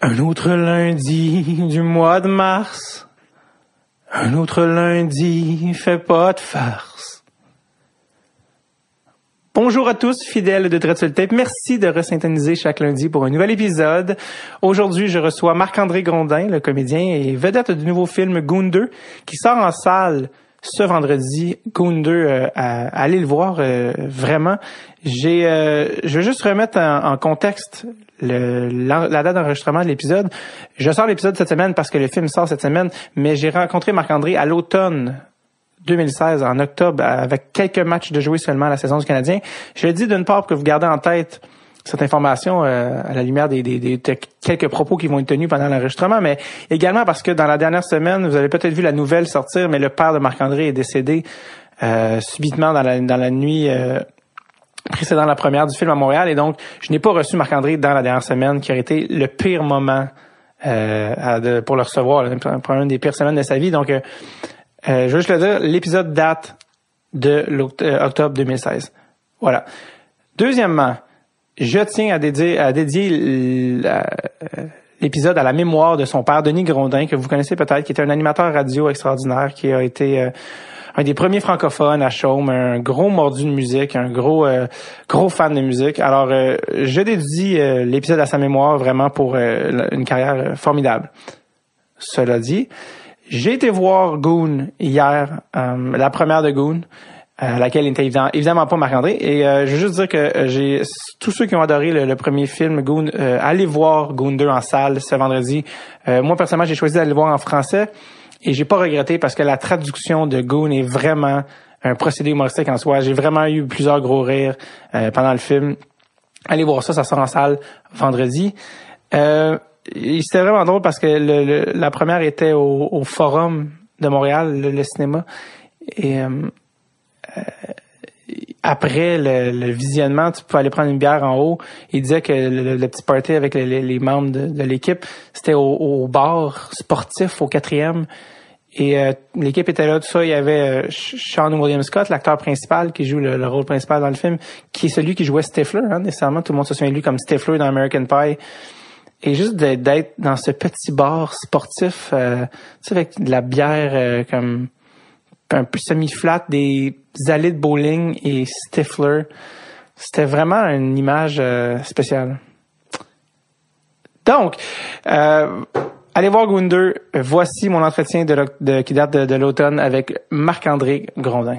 Un autre lundi du mois de mars. Un autre lundi fait pas de farce. Bonjour à tous, fidèles de Dreadful Tape. Merci de resyntoniser chaque lundi pour un nouvel épisode. Aujourd'hui, je reçois Marc-André Grondin, le comédien et vedette du nouveau film Goon 2, qui sort en salle ce vendredi. Goon 2, euh, allez le voir, euh, vraiment. J'ai, euh, je veux juste remettre en contexte le, la, la date d'enregistrement de l'épisode. Je sors l'épisode cette semaine parce que le film sort cette semaine, mais j'ai rencontré Marc-André à l'automne 2016, en octobre, avec quelques matchs de jouer seulement à la saison du Canadien. Je le dis d'une part pour que vous gardez en tête cette information euh, à la lumière des, des, des, de quelques propos qui vont être tenus pendant l'enregistrement, mais également parce que dans la dernière semaine, vous avez peut-être vu la nouvelle sortir, mais le père de Marc-André est décédé euh, subitement dans la, dans la nuit euh, précédant la première du film à Montréal, et donc je n'ai pas reçu Marc-André dans la dernière semaine, qui aurait été le pire moment euh, pour le recevoir, pour une des pires semaines de sa vie. Donc, euh, euh, je veux juste le dire, l'épisode date de l'octobre 2016. Voilà. Deuxièmement, je tiens à dédier, à dédier l'épisode à la mémoire de son père, Denis Grondin, que vous connaissez peut-être, qui était un animateur radio extraordinaire, qui a été euh, un des premiers francophones à Chaume, un gros mordu de musique, un gros euh, gros fan de musique. Alors, euh, je dédie euh, l'épisode à sa mémoire vraiment pour euh, une carrière formidable. Cela dit, j'ai été voir Goon hier, euh, la première de Goon, à laquelle il était évidemment, pas Marc-André. Et euh, je veux juste dire que euh, j'ai tous ceux qui ont adoré le, premier film Goon, euh, allez voir Goon 2 en salle ce vendredi. Euh, moi personnellement, j'ai choisi d'aller le voir en français et j'ai pas regretté parce que la traduction de Goon est vraiment un procédé humoristique en soi. J'ai vraiment eu plusieurs gros rires euh, pendant le film. Allez voir ça, ça sort en salle vendredi. Euh, c'était vraiment drôle parce que le, le, la première était au, au Forum de Montréal, le, cinéma. Et euh, euh, après le, le, visionnement, tu pouvais aller prendre une bière en haut. Il disait que le, le petit party avec les, les membres de, de l'équipe, c'était au, au, bar sportif au quatrième. Et euh, l'équipe était là, tout ça. Il y avait euh, Sean William Scott, l'acteur principal qui joue le, le, rôle principal dans le film, qui est celui qui jouait Stifler. Hein, nécessairement, tout le monde se souvient de lui comme Stifler dans American Pie. Et juste d'être dans ce petit bar sportif, euh, tu sais, avec de la bière euh, comme un peu semi-flat, des allées de bowling et Stifler, c'était vraiment une image euh, spéciale. Donc, euh, allez voir 2. Voici mon entretien de, de qui date de, de l'automne avec Marc-André Grondin.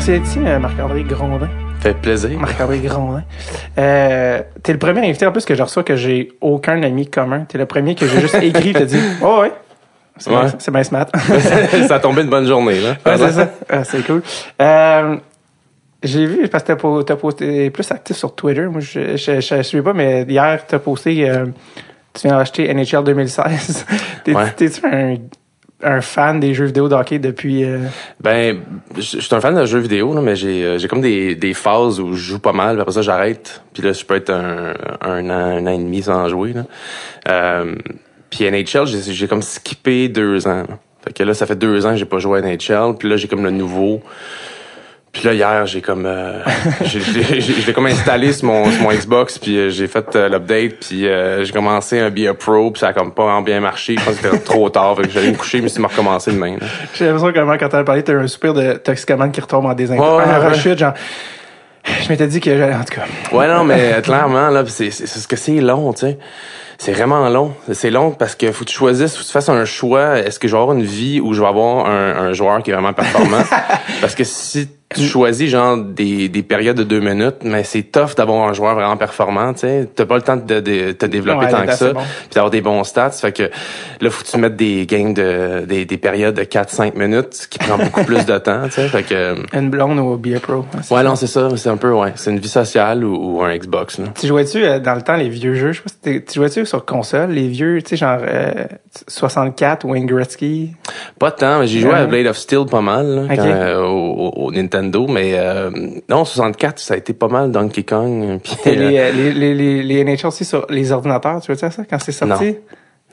Merci d'être ici, euh, Marc-André Grondin. Fait plaisir. Marc-André Grondin. Euh, t'es le premier invité en plus que je reçois que j'ai aucun ami commun. T'es le premier que j'ai juste écrit et te dit Oh ouais. C'est Ouais. bien, c'est bien smart. ça a tombé une bonne journée, là. Ouais, c'est ça. Ah, c'est cool. Euh, j'ai vu, parce que t'as po- t'as posté plus actif sur Twitter. Moi, je, je, je, je suis pas, mais hier, t'as posté, euh, tu viens d'acheter NHL 2016. T'es, Ouais. T'es-tu un, un fan des jeux vidéo de depuis, euh, Ben, je suis un fan de jeux vidéo, là, mais j'ai euh, j'ai comme des, des phases où je joue pas mal, après ça, j'arrête. Puis là, je peux être un, un an, un an et demi sans jouer, là. Euh, puis NHL, j'ai j'ai comme skippé deux ans, là. Fait que là, ça fait deux ans que j'ai pas joué à NHL, puis là, j'ai comme le nouveau. Puis là, hier, j'ai comme... euh, j'ai- j'ai j'ai- j'ai comme installé sur mon, sur mon Xbox, puis euh, j'ai fait euh, l'update, puis euh, j'ai commencé un BA Pro, puis ça a comme pas vraiment bien marché. Je pense que c'était trop tard, fait que j'allais me coucher, mais c'est me recommencer demain. j'ai l'impression que quand t'as parlé, t'as eu un soupir de toxicomane qui retombe en désinfect. Ouais, ouais, rechute, genre, je m'étais dit que j'allais, en tout cas. Ouais, non, mais clairement, là, c'est c'est- c'est ce que c'est long, tu sais. C'est vraiment long. C'est long parce que faut que tu choisisses, faut que tu fasses un choix. Est-ce que je vais avoir une vie où je vais avoir un, un joueur qui est vraiment performant? parce que si tu choisis genre des, des périodes de deux minutes, mais c'est tough d'avoir un joueur vraiment performant, tu sais. T'as pas le temps de, de te développer Ouais, tant que ça, bon. puis d'avoir des bons stats. Fait que là, faut que tu mettes des games de des, des périodes de 4-5 minutes, qui prend beaucoup plus de temps, tu sais. Fait que Une blonde ou BA Pro. ouais, ça. non, c'est ça. C'est un peu ouais, c'est une vie sociale ou, ou un Xbox. Là. Tu jouais-tu euh, dans le temps les vieux jeux? Je sais pas si tu jouais-tu sur console, les vieux, tu sais, genre euh, 64, Wayne Gretzky? Pas tant, mais j'ai joué à Blade of Steel pas mal là, Ok. quand, euh, au Nintendo. Nintendo, mais euh, non, 64, ça a été pas mal Donkey Kong. Puis, les, euh, euh, les, les, les, les NHL aussi sur les ordinateurs, tu veux dire ça, quand c'est sorti?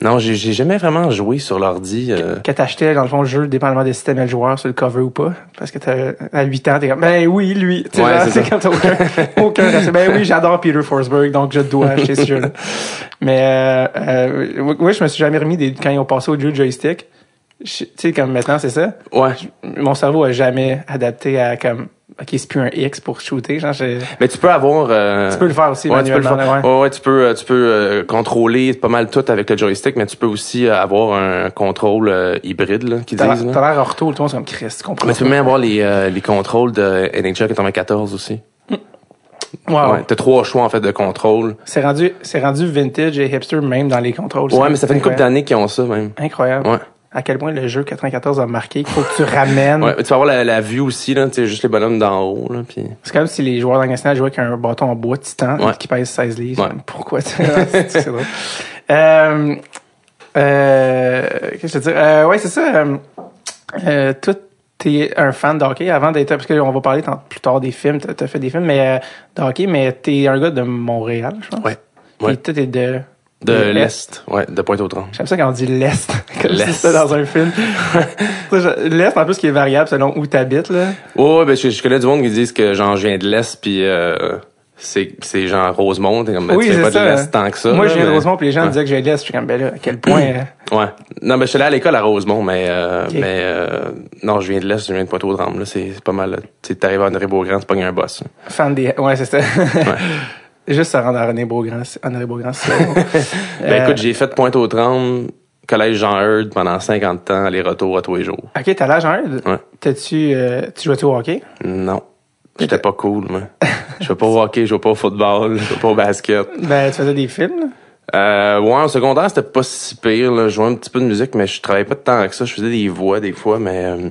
non, j'ai j'ai jamais vraiment joué sur l'ordi. euh. Que t'achetais, dans le fond, le jeu, dépendamment des systèmes et le joueur, sur le cover ou pas. Parce que t'as, à 8 ans, t'es comme, ben oui, lui. Tu Ouais, c'est quand t'as aucun, aucun. Ben oui, j'adore Peter Forsberg, donc je dois acheter ce jeu-là. Mais, euh, euh, oui, je me suis jamais remis des, quand ils ont passé au jeu joystick. Tu sais, comme maintenant, c'est ça? Ouais. Mon cerveau a jamais adapté à comme, ok, c'est plus un X pour shooter, genre, Mais tu peux avoir. euh, tu peux le faire aussi, Ouais, tu peux le faire. ouais. Ouais, tu peux, euh, tu peux euh, contrôler pas mal tout avec le joystick, mais tu peux aussi avoir un contrôle euh, hybride, là, T'as disent. t'as l'air ortho, tout le monde, c'est comme Chris, tu comprends. Mais tu peux même avoir les, les contrôles de NHL 94 aussi. Ouais, Ouais. T'as trois choix, en fait, de contrôle. C'est rendu, c'est rendu vintage et hipster même dans les contrôles. Ouais, mais ça fait une couple d'années qu'ils ont ça, même. Incroyable. Ouais. À quel point le jeu 94 a marqué qu'il faut que tu ramènes. Ouais, tu vas avoir la, la vue aussi, là, tu juste les bonhommes d'en haut, là, puis... C'est comme si les joueurs d'Angleterre jouaient avec un bâton en bois titan Ouais. qui pèse 16 livres. Ouais. Pourquoi? c'est c'est drôle. Euh, euh, qu'est-ce que je veux dire? Euh, ouais, c'est ça. Euh, euh, toi, t'es un fan de hockey avant d'être, parce qu'on va parler plus tard des films, t'as, fait des films, mais euh, de hockey, mais t'es un gars de Montréal, je pense. Ouais. Puis Ouais. toi, t'es de... De l'Est, ouais, de Pointe-aux-Trembles. J'aime ça quand on dit l'Est, comme si c'était dans un film. Tu L'Est, en plus, qui est variable selon où t'habites, là. Ouais, ouais, ben, je, je connais du monde qui disent que, genre, je viens de l'Est, puis euh, c'est, c'est genre Rosemont, t'es comme, ben, Oui, tu pas de ça. l'Est tant que ça. Moi, là, je viens de mais- Rosemont, puis les gens me Ouais. disaient que je viens de l'Est. Je suis comme, ben là, à quel point... euh, Ouais. Non, ben, je suis allé à l'école à Rosemont, mais, euh, mais, euh, non, je viens de l'Est, je viens de Pointe-aux-Trembles, là, c'est, pas mal, là. Tu t'arrives à André-Beaugrand, c'est pas un boss. fan des... Ouais, c'est ça. Juste se rendre à René Beaugrand. bon. Ben, Euh, écoute, j'ai fait Pointe-aux-Trembles, collège Jean Heard pendant 50 ans, aller-retour à tous les jours. OK, t'as l'âge en Ouais. T'as-tu... euh, tu jouais-tu au hockey? Non. J'étais pas cool, moi. Je vais pas au hockey, je vais pas au football, je vais pas au basket. Ben, tu faisais des films? Euh, ouais, au secondaire, c'était pas si pire, là. Je jouais un petit peu de musique, mais je travaillais pas de temps avec ça. Je faisais des voix, des fois, mais, euh,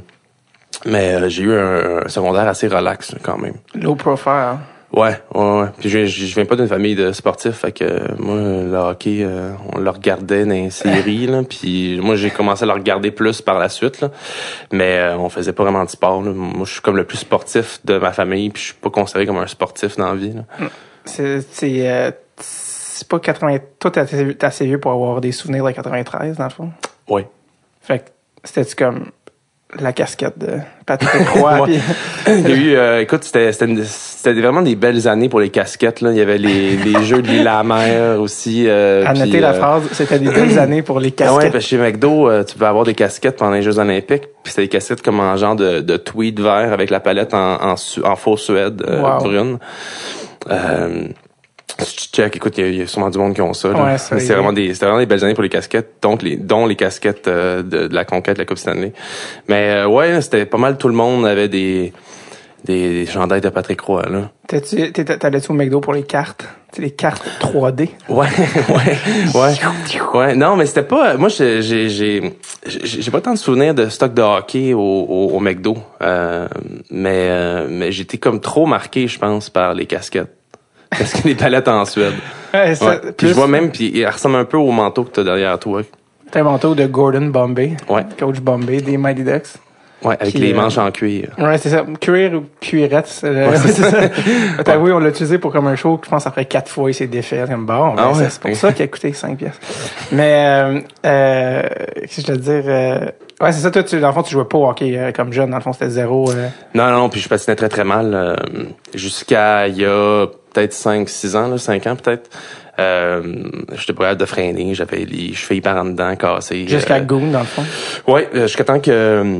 mais euh, j'ai eu un, un secondaire assez relax, quand même. Low profile. Ouais, ouais, ouais. Puis je, je, viens pas d'une famille de sportifs, fait que euh, moi, le hockey, euh, on le regardait dans les séries, là. Puis moi, j'ai commencé à le regarder plus par la suite, là. Mais euh, on faisait pas vraiment de sport, là. Moi, je suis comme le plus sportif de ma famille, puis je suis pas considéré comme un sportif dans la vie, là. C'est... Euh, pas 80... Toi, t'es assez, vieux pour avoir des souvenirs de 93, dans le fond? Ouais. Fait que c'était-tu comme la casquette de Patrick Roy? Puis- Il y a eu, euh, écoute, c'était, vraiment des belles années pour les casquettes. Là. Il y avait les, les jeux de l'île à mer aussi. Euh, à puis, la euh, phrase, c'était des belles années pour les Ah ouais, casquettes. parce que chez McDo, euh, tu peux avoir des casquettes pendant les Jeux Olympiques. Puis c'était des casquettes comme en genre de, de tweed vert avec la palette en, en, faux suède Wow. brune. Tu check, écoute, il y, a- il y a sûrement du monde qui ont ça. Ouais, ça, c'est vraiment des, c'était vraiment des belles années pour les casquettes, donc les, dont les casquettes euh, de, de la conquête de la Coupe Stanley. Mais euh, ouais, c'était pas mal tout le monde avait des des, des chandails de Patrick Roy là. T'allais-tu au McDo pour les cartes? Les cartes 3D? Ouais, ouais, ouais. Ouais, non, mais c'était pas. Moi, j'ai, j'ai, j'ai, j'ai j'ai pas tant de souvenirs de stock de hockey au, au, au McDo, euh, mais euh, mais j'étais comme trop marqué, je pense, par les casquettes, parce que les palettes en Suède. Ouais, ça, Ouais. Puis plus- je vois même, puis il ressemble un peu au manteau que t'as derrière toi. T'as un manteau de Gordon Bombay. Ouais. Coach Bombay des Mighty Ducks. Ouais, avec Qui, les euh, manches en cuir. Ouais, c'est ça. Cuir ou cuirette, c'est Ouais, c'est c'est ça. Vu, on l'a utilisé pour comme un show je pense après quatre fois il s'est défait. Comme bon, ben, Ah ouais? c'est pour ça qu'il a coûté 5 pièces. Mais, euh, euh, qu'est-ce que je veux dire, euh, ouais, c'est ça, toi, tu, dans le fond, tu jouais pas au hockey euh, comme jeune. Dans le fond, c'était zéro, euh, Non, non, puis je patinais très très mal euh, jusqu'à il y a peut-être 5 6 ans là, 5 ans peut-être. Euh, j'étais pas capable de freiner, j'avais les chevilles par en dedans cassées. jusqu'à Euh, Goon, dans le fond. Ouais, euh, jusqu'à temps que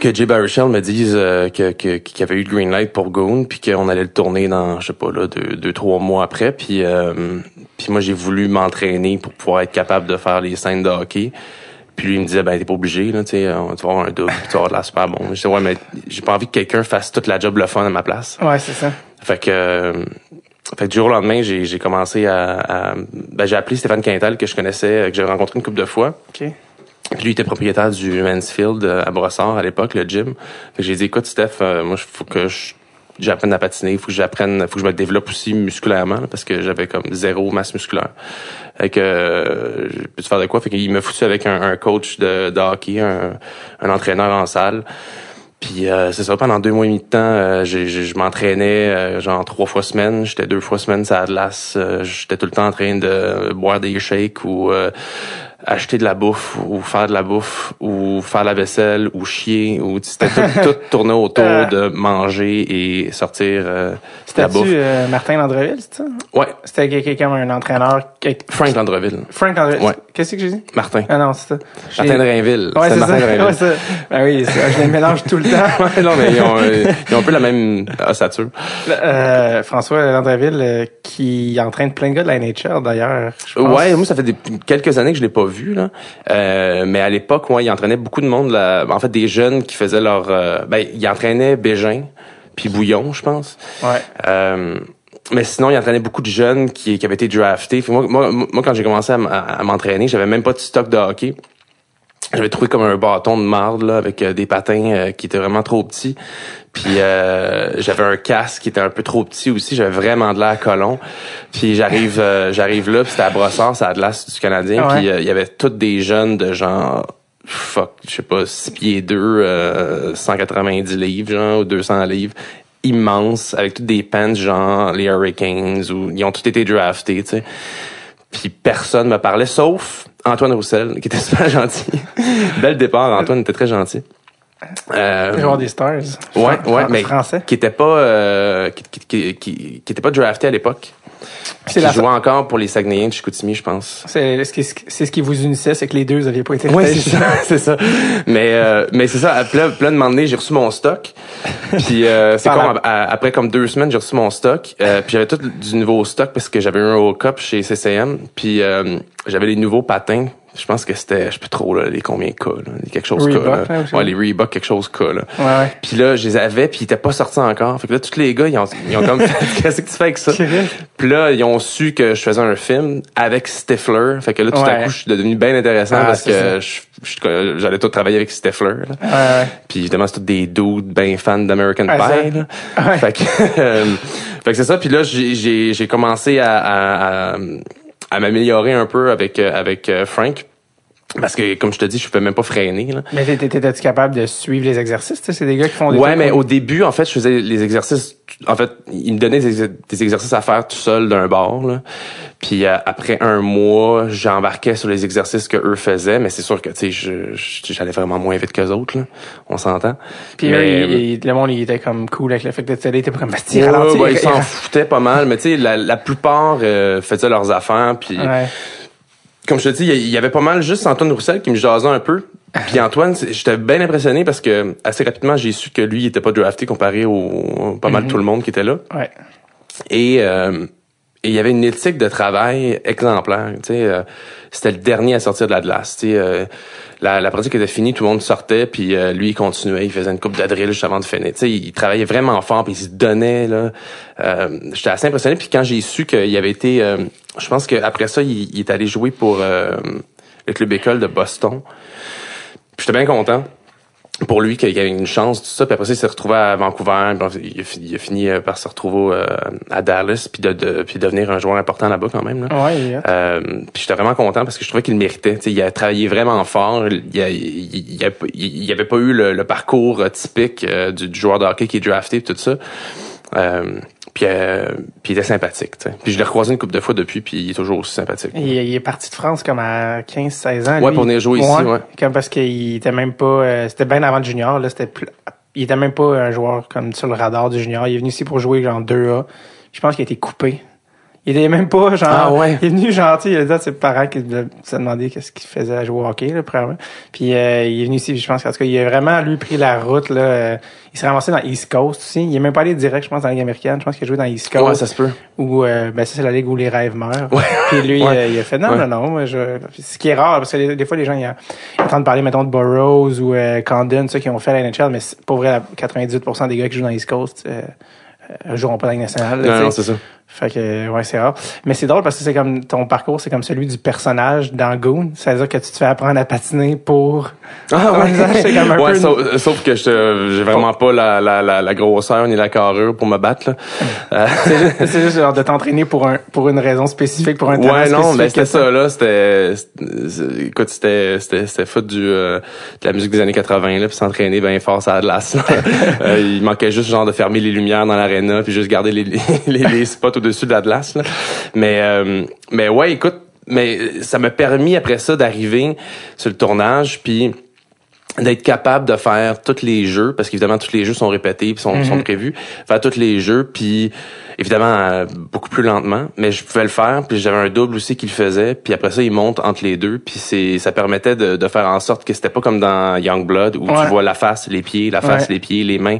que Jay Baruchel me dise euh, que qu'il y avait eu le green light pour Goon puis qu'on allait le tourner dans je sais pas là deux deux trois mois après puis euh, puis moi j'ai voulu m'entraîner pour pouvoir être capable de faire les scènes de hockey. Puis lui il me disait ben t'es pas obligé là tu sais tu vas avoir un double puis tu vas avoir de la super bon. Je disais ouais mais j'ai pas envie que quelqu'un fasse toute la job le fun à ma place. Ouais, c'est ça. Fait que, euh, fait que du jour au lendemain, j'ai, j'ai commencé à, à- ben, j'ai appelé Stéphane Quintal que je connaissais, euh, que j'ai rencontré une couple de fois. OK. Puis lui était propriétaire du Mansfield euh, à Brossard à l'époque, le gym. Fait que j'ai dit écoute Steph, euh, moi il faut que je- j'apprenne à patiner, faut que j'apprenne, faut que je me développe aussi musculairement là, parce que j'avais comme zéro masse musculaire. Fait que euh, peux te faire de quoi? Fait qu'il m'a foutu avec un, un coach de, hockey, un, un entraîneur en salle. Puis euh, c'est ça, pendant deux mois et demi de temps, euh, j'ai- j'ai- je m'entraînais euh, genre trois fois semaine. J'étais deux fois semaine sur la glace. Euh, J'étais tout le temps en train de boire des shakes ou euh, acheter de la bouffe ou faire de la bouffe ou faire la vaisselle ou chier. ou C'était tout, tout tourné autour Euh. de manger et sortir euh, de la bouffe. Euh, Martin Landreville, c'est ça? Ouais, C'était quelqu'un comme un entraîneur. Frank Landreville. Frank Landreville. Ouais. Qu'est-ce que j'ai dit? Martin. Ah non, c'est ça. Martin de Rainville. Ouais, C'est ça. Martin. Ouais, ça. Ben oui, ça, je les mélange tout le temps. Ouais, non, mais ils ont, euh, ils ont un peu la même ossature. Euh, François Landreville, euh, qui entraîne plein de gars de la NHL, d'ailleurs. Ouais, moi ça fait des- quelques années que je l'ai pas vu là. Euh, mais à l'époque, ouais, il entraînait beaucoup de monde là, en fait des jeunes qui faisaient leur euh, ben il entraînait Bégin puis Bouillon, je pense. Ouais. Euh, mais sinon, il entraînait beaucoup de jeunes qui, qui avaient été draftés. Moi, moi, moi, quand j'ai commencé à m'entraîner, j'avais même pas de stock de hockey. J'avais trouvé comme un bâton de marde là, avec euh, des patins euh, qui étaient vraiment trop petits. Puis euh, j'avais un casque qui était un peu trop petit aussi. J'avais vraiment de l'air colon. Puis j'arrive euh, j'arrive là, puis c'était à Brossard, c'est à Atlas du Canadien. Ah ouais. Puis euh, il y avait toutes des jeunes de genre fuck, je sais pas, 6 pieds 2, euh, 190 livres, genre, ou 200 livres, immenses, avec toutes des pants, genre, les Hurricanes, ou ils ont tous été draftés, tu sais. Puis personne me parlait, sauf Antoine Roussel, qui était super gentil. Bel départ, Antoine était très gentil. Euh, Joueur des Stars. ouais, ouais, mais Français. qui était pas, euh, qui, qui, qui, qui- qui était pas drafté à l'époque. C'est la jouait encore pour les Saguenayens de Chicoutimi, je pense. C'est ce qui, c'est ce qui vous unissait, c'est que les deux n'aviez pas été repêchés. c'est ça, c'est ça. Mais euh, mais c'est ça. À plein, plein de moments j'ai reçu mon stock. Puis euh, c'est comme après comme deux semaines, j'ai reçu mon stock. Euh, puis j'avais tout du nouveau stock parce que j'avais eu un World Cup chez CCM. Puis j'avais les nouveaux patins. Je pense que c'était, je sais plus trop là, les combien K, là, quelque chose. Reebok, là. Ouais, les Reebok quelque chose K là. Ouais, ouais. Puis là, je les avais, puis ils étaient pas sortis encore. Fait que là, tous les gars, ils ont, ils ont comme, qu'est-ce que tu fais avec ça? Puis là, ils ont su que je faisais un film avec Stifler. Fait que là, tout à coup, je suis devenu bien intéressant Ah, parce que je- j'allais tout travailler avec Stifler. là. Puis évidemment, c'est tous des dudes bien fans d'American. Pie. là. Ouais. Fait que, euh, fait que c'est ça. Puis là, j'ai- j'ai j'ai commencé à, à, à, à m'améliorer un peu avec, euh, avec euh, Frank. Parce que, comme je te dis, je pouvais même pas freiner. Là. Mais t'étais- t'étais-tu capable de suivre les exercices? tu C'est des gars qui font des Ouais, mais comme- au début, en fait, je faisais les exercices. En fait, ils me donnaient des, ex- des exercices à faire tout seul d'un bord. Là. Puis euh, après un mois, j'embarquais sur les exercices que eux faisaient, mais c'est sûr que tu sais, j'allais vraiment moins vite que autres. Là. On s'entend. Puis Mais- eux, ils- le monde, il était comme cool avec le fait que il était pas comme, Ouais, ouais, ils s'en foutaient pas mal, mais tu sais, la, la plupart euh, faisaient leurs affaires. Puis Ouais. Comme je te dis, il y- avait pas mal juste Antoine Roussel qui me jasait un peu. Puis Antoine, j'étais bien impressionné parce que assez rapidement, j'ai su que lui, il était pas drafté comparé au pas mal tout le monde qui était là. Ouais. Et euh, et il y avait une éthique de travail exemplaire. Tu sais, euh, c'était le dernier à sortir de la glace. Tu sais, euh, la, la pratique était finie, tout le monde sortait, puis euh, lui il continuait, il faisait une coupe de drill juste avant de finir. Tu sais, il travaillait vraiment fort, puis il se donnait là. Euh, J'étais assez impressionné. Puis quand j'ai su qu'il avait été, euh, je pense qu'après ça, il, il est allé jouer pour euh, le club école de Boston. Puis J'étais bien content pour lui qu'il y avait une chance tout ça puis après ça il s'est retrouvé à Vancouver il, a fini, il a fini, euh, par se retrouver euh, à Dallas puis de, de puis devenir un joueur important là-bas quand même là. Ouais. Euh, puis j'étais vraiment content parce que je trouvais qu'il le méritait. Il a travaillé vraiment fort. Il, a, il, il, a- il- il avait pas eu le, le parcours euh, typique euh, du, du joueur de hockey qui est drafté et tout ça. Puis, euh, puis il était sympathique. Puis je l'ai recroisé une couple de fois depuis, puis il est toujours aussi sympathique. Il, il est parti de France comme à 15-16 ans. Ouais, lui. pour venir jouer ici, ouais. Comme parce qu'il était même pas, euh, c'était bien avant le junior, là, c'était plus, il était même pas un joueur comme sur le radar du junior. Il est venu ici pour jouer genre 2A. Je pense qu'il a été coupé. Il était même pas genre, Ah ouais. il est venu gentil, il a dit à ses parents qu'il s'est demandé qu'est-ce qu'il faisait à jouer au hockey, là, premièrement. Puis, euh, il est venu ici, je pense qu'en tout cas, il a vraiment, lui, pris la route, là, euh, il s'est ramassé dans East Coast aussi. Il est même pas allé direct, je pense, dans la Ligue américaine. Je pense qu'il a joué dans East Coast Ouais, ça se peut. où euh, ben ça c'est la ligue où les rêves meurent. Ouais. Puis lui Ouais. euh, il a fait non Ouais. non non je ce qui est rare parce que des, des fois les gens ils, entendent parler mettons de Burroughs ou euh, Condon ceux qui ont fait la NHL mais c'est- pour vrai la 98% des gars qui jouent dans East Coast euh, joueront pas dans la Ligue nationale. là, Non, non, c'est ça. Fait que, ouais, c'est rare. Mais c'est drôle parce que c'est comme ton parcours, c'est comme celui du personnage dans Goon. C'est-à-dire que tu te fais apprendre à patiner pour. Ah ouais, c'est comme un ouais peu- sauf, sauf que je j'ai vraiment pas la, la, la, la grosseur ni la carrure pour me battre. Là. Euh, C'est juste, genre de t'entraîner pour un pour une raison spécifique, pour un talent ouais, non, mais c'était que ça, là. C'était, c'était- écoute, c'était, c'était, c'était foutre du, euh, de la musique des années 80, là, puis s'entraîner bien fort sur la glace. Euh, il manquait juste, genre, de fermer les lumières dans l'aréna, puis juste garder les, les, les spots au-dessus de la glace, là. Mais, euh, mais ouais, écoute, mais ça m'a permis, après ça, d'arriver sur le tournage, puis d'être capable de faire tous les jeux parce qu'évidemment tous les jeux sont répétés puis sont, sont prévus faire tous les jeux puis évidemment euh, beaucoup plus lentement mais je pouvais le faire puis j'avais un double aussi qui le faisait puis après ça il monte entre les deux puis c'est ça permettait de, de faire en sorte que c'était pas comme dans Youngblood où Ouais. tu vois la face les pieds la face Ouais. les pieds les mains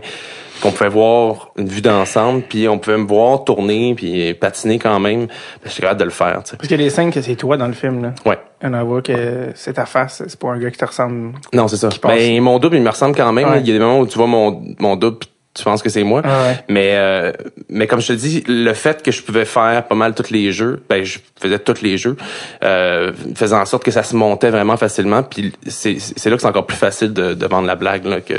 qu'on pouvait voir une vue d'ensemble puis on pouvait me voir tourner puis patiner quand même j'étais capable de le faire tu sais Parce qu'il y a des scènes que c'est toi dans le film, là. ouais On en voit que c'est ta face, c'est pas un gars qui te ressemble. Non, c'est ça. passe. Ben, mon double, il me ressemble quand même. Ouais. Il y a des moments où tu vois mon, mon double tu penses que c'est moi. Ah ouais. Mais, euh, mais comme je te dis, le fait que je pouvais faire pas mal tous les jeux, ben, je faisais tous les jeux, euh, faisant en sorte que ça se montait vraiment facilement. Puis c'est, c'est là que c'est encore plus facile de, de vendre la blague, là, que,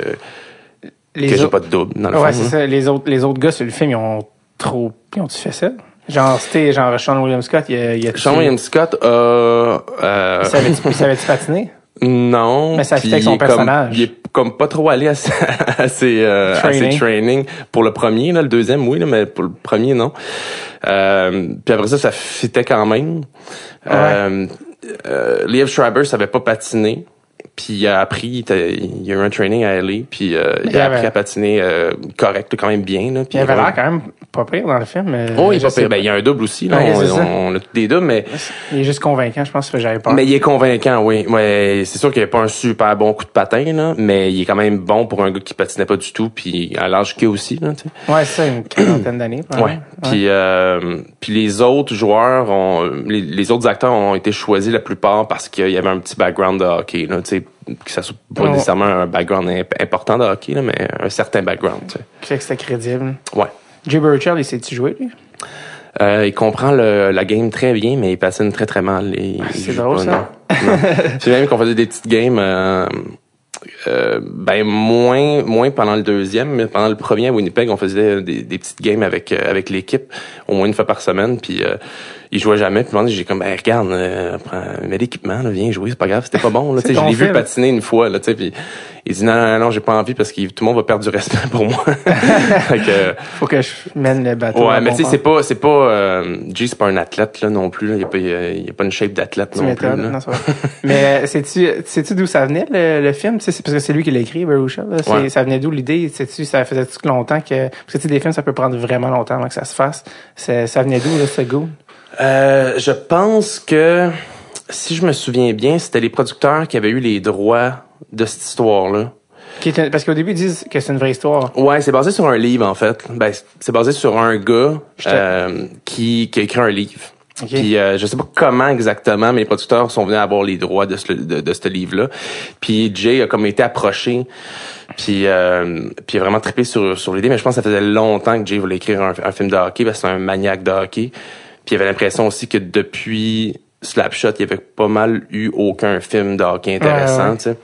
Les que j'ai autres- pas de double, dans le Ouais, c'est là. ça. Les autres, les autres gars sur le film, ils ont trop. Ils ont-tu fait ça? Genre, c'était genre Sean William Scott, il y a. Il y a Sean William Scott a, euh, Il savait-tu patiner? Non. Mais ça fitait avec son comme- personnage. il est comme pas trop allé à, ses- à ses, euh, à ses Training. trainings. Pour le premier, là, le deuxième, oui, là, mais pour le premier, non. Euh, puis après ça, ça fitait quand même. Euh, euh, Liev Schreiber savait pas patiner. Puis il a appris, il y a eu un training à LA, puis euh, il il a avait- appris à patiner euh, correct, quand même bien. Là, puis Il avait ouais. l'air quand même pas pire dans le film. mais Oh, il est pas pire. Ben, il y a un double aussi. Là. Ouais, on, a tous des doubles, mais Il est juste convaincant, je pense que j'avais peur. mais il est convaincant, oui. Ouais, c'est sûr qu'il n'y a pas un super bon coup de patin, là, mais il est quand même bon pour un gars qui patinait pas du tout, puis à l'âge qu'il aussi, là, tu sais. Ouais, c'est ça, une quarantaine d'années. Ouais. probablement. Puis, euh, puis les autres joueurs, ont, les, les autres acteurs ont été choisis la plupart parce qu'il y avait un petit background de hockey, là, tu sais, que ça soit pas nécessairement un background imp- important de hockey, là, mais un certain background, tu sais. Qui fait que c'était crédible. Ouais. Jay Burchell, il sait-tu jouer, lui? Euh, il comprend le, la game très bien, mais il patine très très mal. Ah, c'est drôle, pas, ça. Puis même qu'on faisait des petites games, euh, euh, ben moins moins pendant le deuxième, mais pendant le premier à Winnipeg, on faisait des, des petites games avec euh, avec l'équipe, au moins une fois par semaine. Puis euh, il jouait jamais. Puis j'ai comme, ben, regarde, euh, prends, mets l'équipement, viens jouer, c'est pas grave, c'était pas bon. Là, C'est tu sais, je ton l'ai vu patiner une fois, là, tu sais, puis il dit non, non, non, j'ai pas envie parce que tout le monde va perdre du respect pour moi. que, Faut que je mène le bateau. Ouais, mais bon tu sais, c'est pas, c'est pas, euh, Jay, c'est pas un athlète, là, non plus, là. Il y a pas, il y a- pas une shape d'athlète non plus. Non, vrai. Mais euh, sais-tu, sais-tu d'où ça venait le, le film? Tu sais, c'est parce que c'est lui qui l'a écrit, Baruchel. Ouais. Ça venait d'où l'idée? Sais-tu, ça faisait tout longtemps que parce que tu sais, des films, ça peut prendre vraiment longtemps avant que ça se fasse. Ça venait d'où là, ce goût? Euh, je pense que, si je me souviens bien, c'était les producteurs qui avaient eu les droits de cette histoire-là. Parce qu'au début ils disent que c'est une vraie histoire. Ouais, c'est basé sur un livre, en fait. Ben, c'est basé sur un gars, euh, qui, qui a écrit un livre. Ok. Puis euh, je sais pas comment exactement, mais les producteurs sont venus avoir les droits de ce, de, de ce livre-là. Puis Jay a comme été approché, puis euh, puis vraiment trippé sur sur l'idée. Mais je pense que ça faisait longtemps que Jay voulait écrire un, un film de hockey, parce que c'est un maniaque de hockey. Puis il avait l'impression aussi que depuis Slapshot, il y avait pas mal eu aucun film de hockey intéressant, Ouais, ouais. tu sais.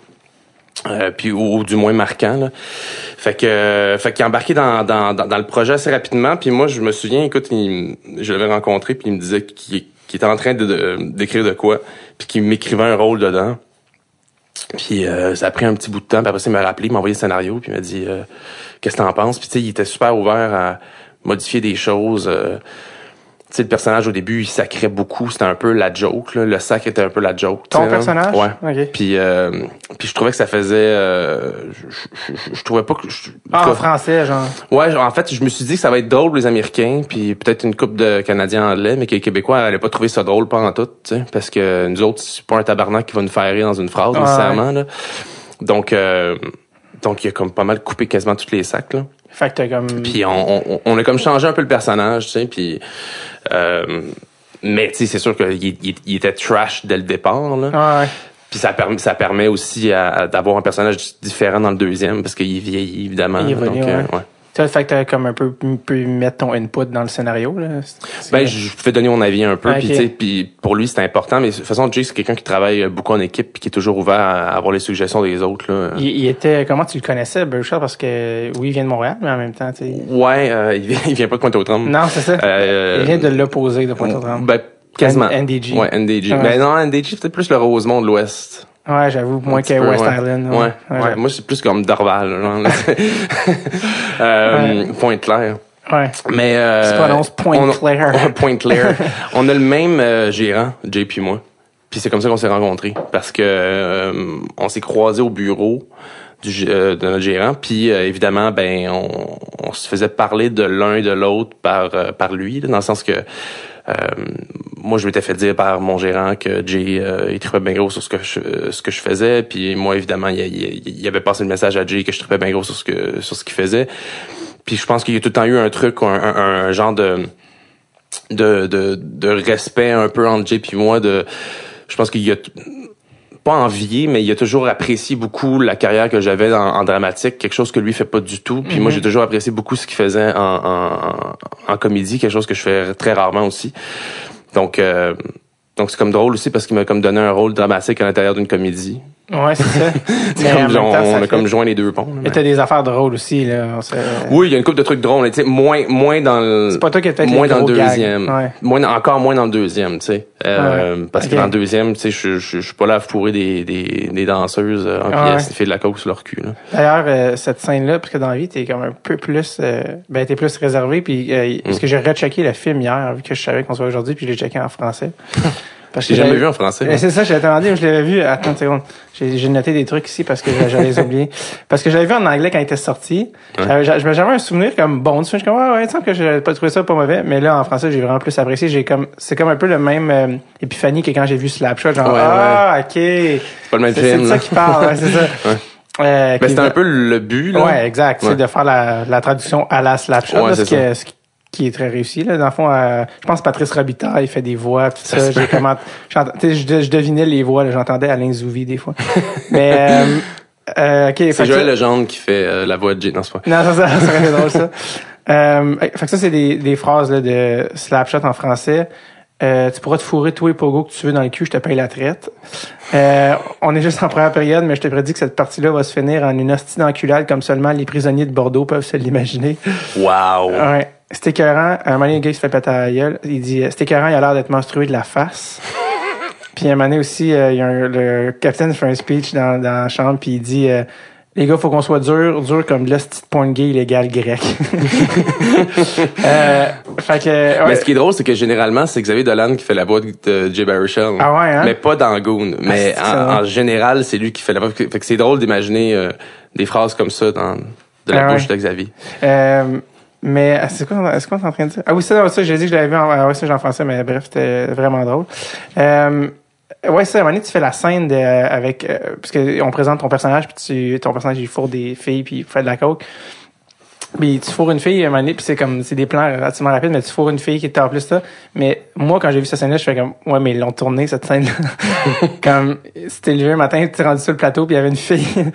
Euh, puis ou, ou du moins marquant là. Fait que euh, fait qu'il a embarqué dans, dans, dans, le projet assez rapidement puis moi je me souviens écoute il- je l'avais rencontré puis il me disait qu'il était en train de d'écrire de, quoi puis qu'il m'écrivait un rôle dedans. Puis euh, ça a pris un petit bout de temps puis après ça il m'a rappelé, il m'a envoyé le scénario puis il m'a dit euh, qu'est-ce que t'en penses? Puis tu sais il était super ouvert à modifier des choses euh, sais, le personnage au début, il sacrait beaucoup. C'était un peu la joke. Là. Le sac était un peu la joke. Ton là. personnage? Ouais. Ok. Puis, euh, puis je trouvais que ça faisait. euh, je, je- je- trouvais pas que. je- Ah, en français, genre. ouais, genre, en fait, je me suis dit que ça va être drôle pour les Américains, puis peut-être une coupe de Canadiens anglais, mais que les Québécois allaient pas trouver ça drôle en tout, tu sais, parce que nous autres, c'est pas un tabarnak qui va nous faire rire dans une phrase Ouais. nécessairement. Là. Donc, euh, donc il a comme pas mal coupé quasiment tous les sacs. Là. Fait que comme. Puis on, on, on a comme changé un peu le personnage, tu sais, puis euh, mais tu sais, c'est sûr qu'il il, il était trash dès le départ, là. Ah, ouais. Puis ça permet ça permet aussi à- à- d'avoir un personnage différent dans le deuxième parce qu'il vieillit évidemment. Il évolue, donc, euh, ouais. Tu vois, fait que t'as comme un peu pu mettre ton input dans le scénario, là? Ben, je pouvais donner mon avis un peu, Ok. puis tu sais, puis pour lui c'était important, mais de toute façon Jay c'est quelqu'un qui travaille beaucoup en équipe, puis qui est toujours ouvert à avoir les suggestions des autres là. il, il était, comment tu le connaissais, Burchard? Parce que, oui, il vient de Montréal, mais en même temps, tu sais. Ouais, euh, il, vient, il vient pas de Pointe-aux-Trembles. Non, c'est ça. Euh, il vient de l'opposé de Pointe-aux-Trembles. Ben, quasiment. NDG. Ouais, NDG. Ouais. Ben non, NDG c'est peut-être plus le Rosemont de l'Ouest. Ouais, j'avoue, moins peu, West ouais. Island. Ouais, ouais. j'avoue. Moi, c'est plus comme Dorval, genre, euh, Pointe-Claire. Ouais. Mais euh, prononce Pointe-Claire. on- Pointe-Claire. on a le même euh, gérant, Jay puis moi. Puis c'est comme ça qu'on s'est rencontrés parce que euh, on s'est croisés au bureau du, de notre gérant. Puis évidemment, ben on, on se faisait parler de l'un et de l'autre par par lui, là, dans le sens que moi je m'étais fait dire par mon gérant que Jay euh, il trippait bien gros sur ce que je euh, ce que je faisais. Puis moi évidemment il, avait passé le message à Jay que je trippais bien gros sur ce que sur ce qu'il faisait. Puis je pense qu'il y a tout le temps eu un truc, un, genre de, de, de, de respect un peu entre Jay puis moi. De, je pense qu'il y a pas envié, mais il a toujours apprécié beaucoup la carrière que j'avais en, en dramatique, quelque chose que lui fait pas du tout. Puis moi, j'ai toujours apprécié beaucoup ce qu'il faisait en, en, en, en comédie, quelque chose que je fais très rarement aussi. Donc, euh, donc c'est comme drôle aussi parce qu'il m'a comme donné un rôle dramatique à l'intérieur d'une comédie. Ouais, c'est ça. C'est Mais en comme, même genre, temps, on ça a fait- comme joint les deux ponts. là. Mais t'as des affaires drôles aussi, là. On se- Oui, il y a une couple de trucs drôles, mais tu sais, moins, moins dans le. C'est pas toi qui as fait les Moins dans le deuxième. Ouais. Moins encore moins dans le deuxième, tu sais. Euh, Parce que dans le deuxième, tu sais, je, je, je suis pas là à fourrer des, des, des danseuses euh, en pièces, ouais. qui fait de la coke sur leur cul, là. D'ailleurs, euh, cette scène-là, parce que dans la vie, t'es comme un peu plus, euh, ben t'es plus réservé, puis euh, Mm. parce que j'ai rechecké le film hier, vu que je savais qu'on se voit aujourd'hui, puis je l'ai checké en français. Parce J'ai que jamais j'avais- vu en français. Eh, C'est ça, je demandé, je l'avais vu. Attends une seconde. J'ai j'ai noté des trucs ici parce que j'allais les oublier. Parce que j'avais vu en anglais quand il était sorti. J'avais j'avais- j'avais un souvenir comme bon. Je suis comme, ouais, ouais, il semble que j'avais pas trouvé ça pas mauvais. Mais là, en français, j'ai vraiment plus apprécié. J'ai comme, c'est comme un peu le même euh, épiphanie que quand j'ai vu Slapshot. Genre, Ouais, ah, ok. C'est pas le même C'est c'est film, là. ça qui parle, ouais, c'est ça. Euh, c'était un peu le but, là. Ouais, exact. Ouais. C'est de faire la, la traduction à la Slapshot, Ouais, là, ce, c'est qui est, ce qui- qui est très réussi. Là. Dans le fond, euh, je pense que Patrice Robitaille fait des voix, tout ça. J'ai comment, je, je devinais les voix, j'entendais Alain Zouvi des fois. Mais euh, euh, ok, fait C'est Joël Legendre qui fait euh, la voix de Jay. Non, c'est pas. non, ça, ça, été drôle, ça. Euh, fait que ça, c'est des, des phrases là, de Slapshot en français. Euh, tu pourras te fourrer tous les pogos que tu veux dans le cul, je te paye la traite. Euh, on est juste en première période, mais je te prédis que cette partie-là va se finir en une hostie d'enculade comme seulement les prisonniers de Bordeaux peuvent se l'imaginer. Wow! Ouais. C'était écœurant. Un moment donné, le gars, il se fait péter à la gueule. Il dit, c'était écœurant, il a l'air d'être menstrué de la face. Puis un moment donné aussi, euh, il y a un- le capitaine fait un speech dans, dans la chambre, puis il dit, euh, les gars, faut qu'on soit dur, dur comme le petit point gay illégal grec. euh, fait que, ouais. Mais ce qui est drôle, c'est que généralement, c'est Xavier Dolan qui fait la voix de Jay Baruchel. Ah ouais, hein? Mais pas dans Goon. Mais c'est ça, en, en général, c'est lui qui fait la voix. Fait que c'est drôle d'imaginer euh, des phrases comme ça dans de la Ah bouche de Xavier. Euh, mais c'est quoi, est-ce qu'on est en train de dire? Ah oui, ça, ça j'ai dit que je l'avais vu en, ah ouais, ça, j'en français, mais bref, c'était vraiment drôle. Euh, ouais, ça, à un moment donné, tu fais la scène de, avec, euh, parce que on présente ton personnage, puis tu, ton personnage, il fourre des filles, puis il fait de la coke. Puis tu fourres une fille, à un moment donné, puis c'est comme, c'est des plans relativement rapides, mais tu fourres une fille qui était en plus ça. Mais moi, quand j'ai vu cette scène-là, je fais comme, ouais, mais ils l'ont tourné, cette scène-là. comme, c'était levé un matin, tu t'es rendu sur le plateau, puis il y avait une fille.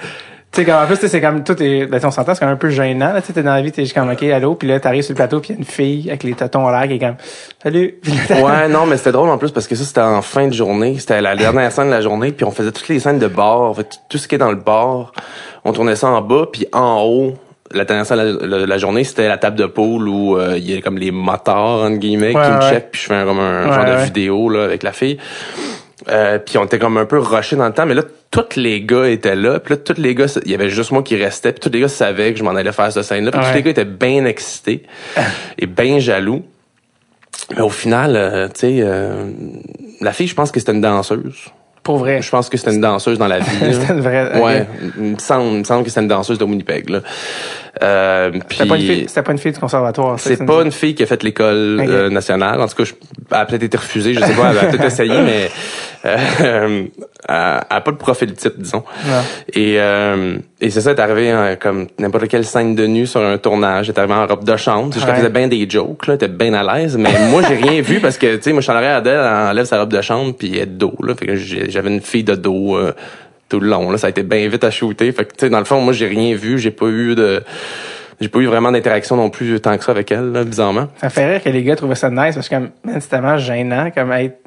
Tu sais, comme, en plus, c'est comme, tout est, ben, on s'entend, c'est comme un peu gênant, là, tu sais, t'es dans la vie, t'es juste comme, ok, allô, puis là, t'arrives sur le plateau, puis il y a une fille avec les tatons en l'air qui est comme, salut. Ouais, non, mais c'était drôle en plus parce que ça, c'était en fin de journée. C'était la dernière scène de la journée, puis on faisait toutes les scènes de bar. Fait, tout ce qui est dans le bar, on tournait ça en bas, puis en haut, la dernière scène de la, la- la journée, c'était la table de pool où euh, il y a comme les motards, entre guillemets, Ouais, qui me checkent, puis je fais un, comme un Ouais, genre de vidéo là, avec la fille. Euh, puis on était comme un peu rushé dans le temps, mais là, tous les gars étaient là. Puis là, tous les gars, il y avait juste moi qui restais. Puis tous les gars savaient que je m'en allais faire cette scène-là. Puis Ouais. tous les gars étaient bien excités et bien jaloux. Mais au final, euh, tu sais, euh, la fille, je pense que c'était une danseuse. Pour vrai. Je pense que c'était une danseuse dans la vie. C'était une vraie. Ouais, il me semble, il me semble que c'était une danseuse de Winnipeg. Là. Euh, C'était pas une fille, du conservatoire. ça, c'est pas une fille qui a fait l'école euh, nationale. En tout cas, je, elle a peut-être été refusée, je sais pas, elle a peut-être essayé, mais euh, elle, a pas de profil type, disons. Et, euh, et c'est ça, elle est arrivé en- comme n'importe quelle scène de nu sur un tournage. Elle est arrivée en robe de chambre. Je Ouais. faisais bien des jokes, là, elle était bien à l'aise, mais moi, j'ai rien vu parce que, tu sais, moi, je suis en arrière d'elle, elle enlève sa robe de chambre, puis elle est de dos, là. Fait que j'ai- j'avais une fille de dos euh, tout le long, là. Ça a été bien vite à shooter. Fait que, tu sais, dans le fond, moi, j'ai rien vu, j'ai pas eu de j'ai pas eu vraiment d'interaction non plus tant que ça avec elle, là, bizarrement. Ça fait rire que les gars trouvaient ça nice parce que c'est tellement gênant comme être,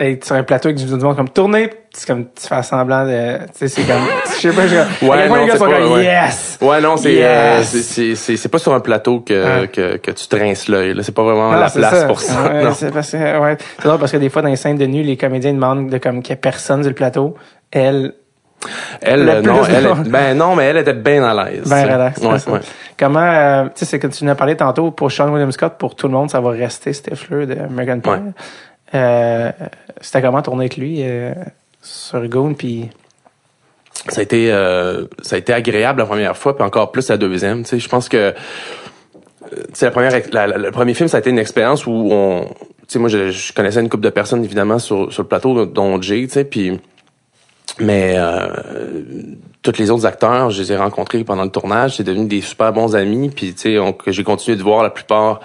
être sur un plateau avec du monde comme tourner, c'est comme tu fais semblant de. Tu sais, c'est comme. Je sais pas, je, Ouais, non, les gars sont pas- comme ouais. yes! Ouais, non, c'est Yes! euh, c'est- c'est pas sur un plateau que Ah. que, que tu te rinces l'œil. là. C'est pas vraiment Non, la place pour ça. Ouais, c'est parce que, ouais. C'est drôle parce que des fois, dans les scènes de nu, les comédiens demandent de comme qu'il y ait personne sur le plateau. Elle, Elle, Le euh, non, plus elle, ben non, mais elle était bien à l'aise. ben relax. Ouais, ouais. Comment, euh, tu sais, c'est que tu nous as parlé tantôt pour Sean William Scott, pour tout le monde, ça va rester Stifler de Megan Pie. Ouais. Euh, c'était comment tourner avec lui euh, sur Goon, puis Ça a été euh, ça a été agréable la première fois, puis encore plus la deuxième. Tu sais, je pense que tu sais, la première, la- la- le premier film, ça a été une expérience où on, tu sais, moi, je, je connaissais une couple de personnes évidemment sur, sur le plateau, dont Jay, tu sais, puis mais euh, tous les autres acteurs, je les ai rencontrés pendant le tournage, c'est devenu des super bons amis, puis tu sais, que j'ai continué de voir la plupart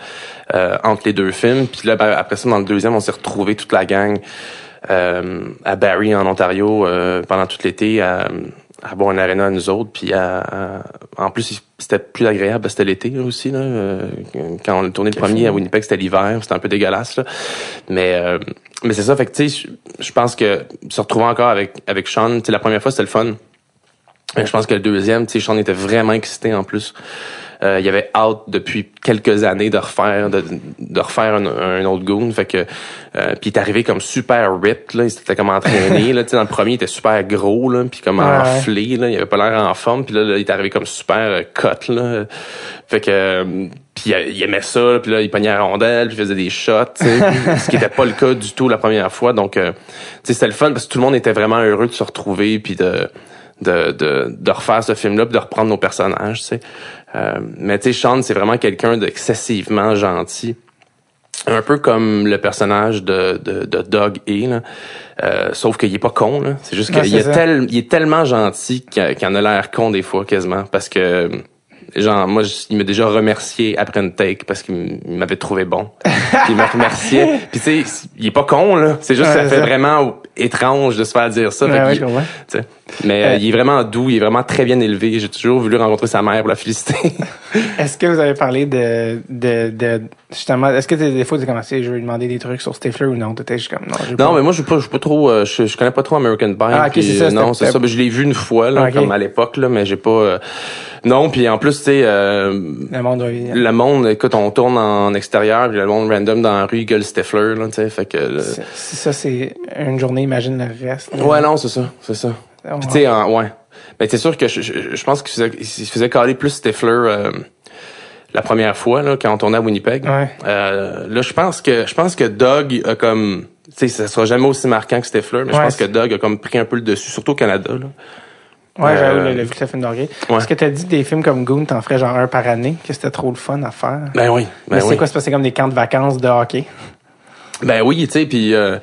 euh, entre les deux films, puis là ben, après ça dans le deuxième, on s'est retrouvés toute la gang euh, à Barrie en Ontario euh, pendant tout l'été à, à une arena à nous autres, puis à, à- en plus c'était plus agréable, parce que c'était l'été là, aussi là, euh, quand on a tourné le premier à Winnipeg, c'était l'hiver, c'était un peu dégueulasse là, mais euh, mais c'est ça, fait que tu sais, je- pense que se retrouver encore avec avec Sean, tu sais la première fois c'était le fun. Mais je pense que le deuxième, tu sais, Sean était vraiment excité en plus. Euh, il avait hâte depuis quelques années de refaire de, de refaire un, un autre goon. Fait que euh, puis il est arrivé comme super ripped là. Il s'était comme entraîné là. Tu sais dans le premier il était super gros là puis comme Ouais, enflé là. Il avait pas l'air en forme puis là, là, il est arrivé comme super euh, cut là. Fait que euh, puis il, aimait ça puis là il pognait la rondelle puis il faisait des shots ce qui était pas le cas du tout la première fois. Donc euh, tu sais c'était le fun parce que tout le monde était vraiment heureux de se retrouver puis de de, de, de refaire ce film-là, puis de reprendre nos personnages, tu sais. Euh, mais tu sais, Sean, c'est vraiment quelqu'un d'excessivement gentil. Un peu comme le personnage de, de, de Doug E, là. Euh, sauf qu'il est pas con, là. C'est juste qu'il est, tel, il est tellement gentil qu'il qu'il en a l'air con des fois, quasiment. Parce que, genre, moi, je- il m'a déjà remercié après une take parce qu'il m'avait trouvé bon. Puis il m'a remercié. Puis tu sais, il est pas con, là. C'est juste Ouais, que ça fait ça. vraiment étrange de se faire dire ça. Fait Ouais, ouais. Mais Euh, il est vraiment doux, il est vraiment très bien élevé. J'ai toujours voulu rencontrer sa mère pour la féliciter. Est-ce que vous avez parlé de, de, de justement, est-ce que des fois tu commencé, je vais lui demander des trucs sur Stifler ou non? T'étais juste comme, non, non, pas- mais moi je suis pas, pas trop, euh, je, je connais pas trop American Pie. Ah, ok, puis, c'est ça, euh, Non, c'est ça. Ben, je l'ai vu une fois là, Ah, comme à l'époque là, mais j'ai pas. euh, Non, puis en plus tu sais, euh, le monde doit le monde, écoute, on tourne en extérieur, puis le monde random dans la rue il gueule Stifler là, tu sais, fait que. si ça, c'est une journée, imagine le reste. là. Ouais, non, c'est ça, c'est ça. Puis tu sais, ouais. Mais c'est sûr que je, je, je pense qu'il faisait, il se faisait caler plus Stifler euh, la première fois là, quand on tournait à Winnipeg. Ouais. Euh, là, je pense que je pense que Doug a comme, tu sais, ça sera jamais aussi marquant que Stifler, mais je pense que Doug a comme pris un peu le dessus, surtout au Canada. Là. Ouais, j'avoue, Euh, le, le vu que ça fait une dorée. ouais. Est-ce que t'as dit des films comme Goon, t'en ferais genre un par année, que c'était trop le fun à faire? Ben oui, ben mais c'est oui. quoi, c'est comme des camps de vacances de hockey? Ben oui, tu sais, puis euh,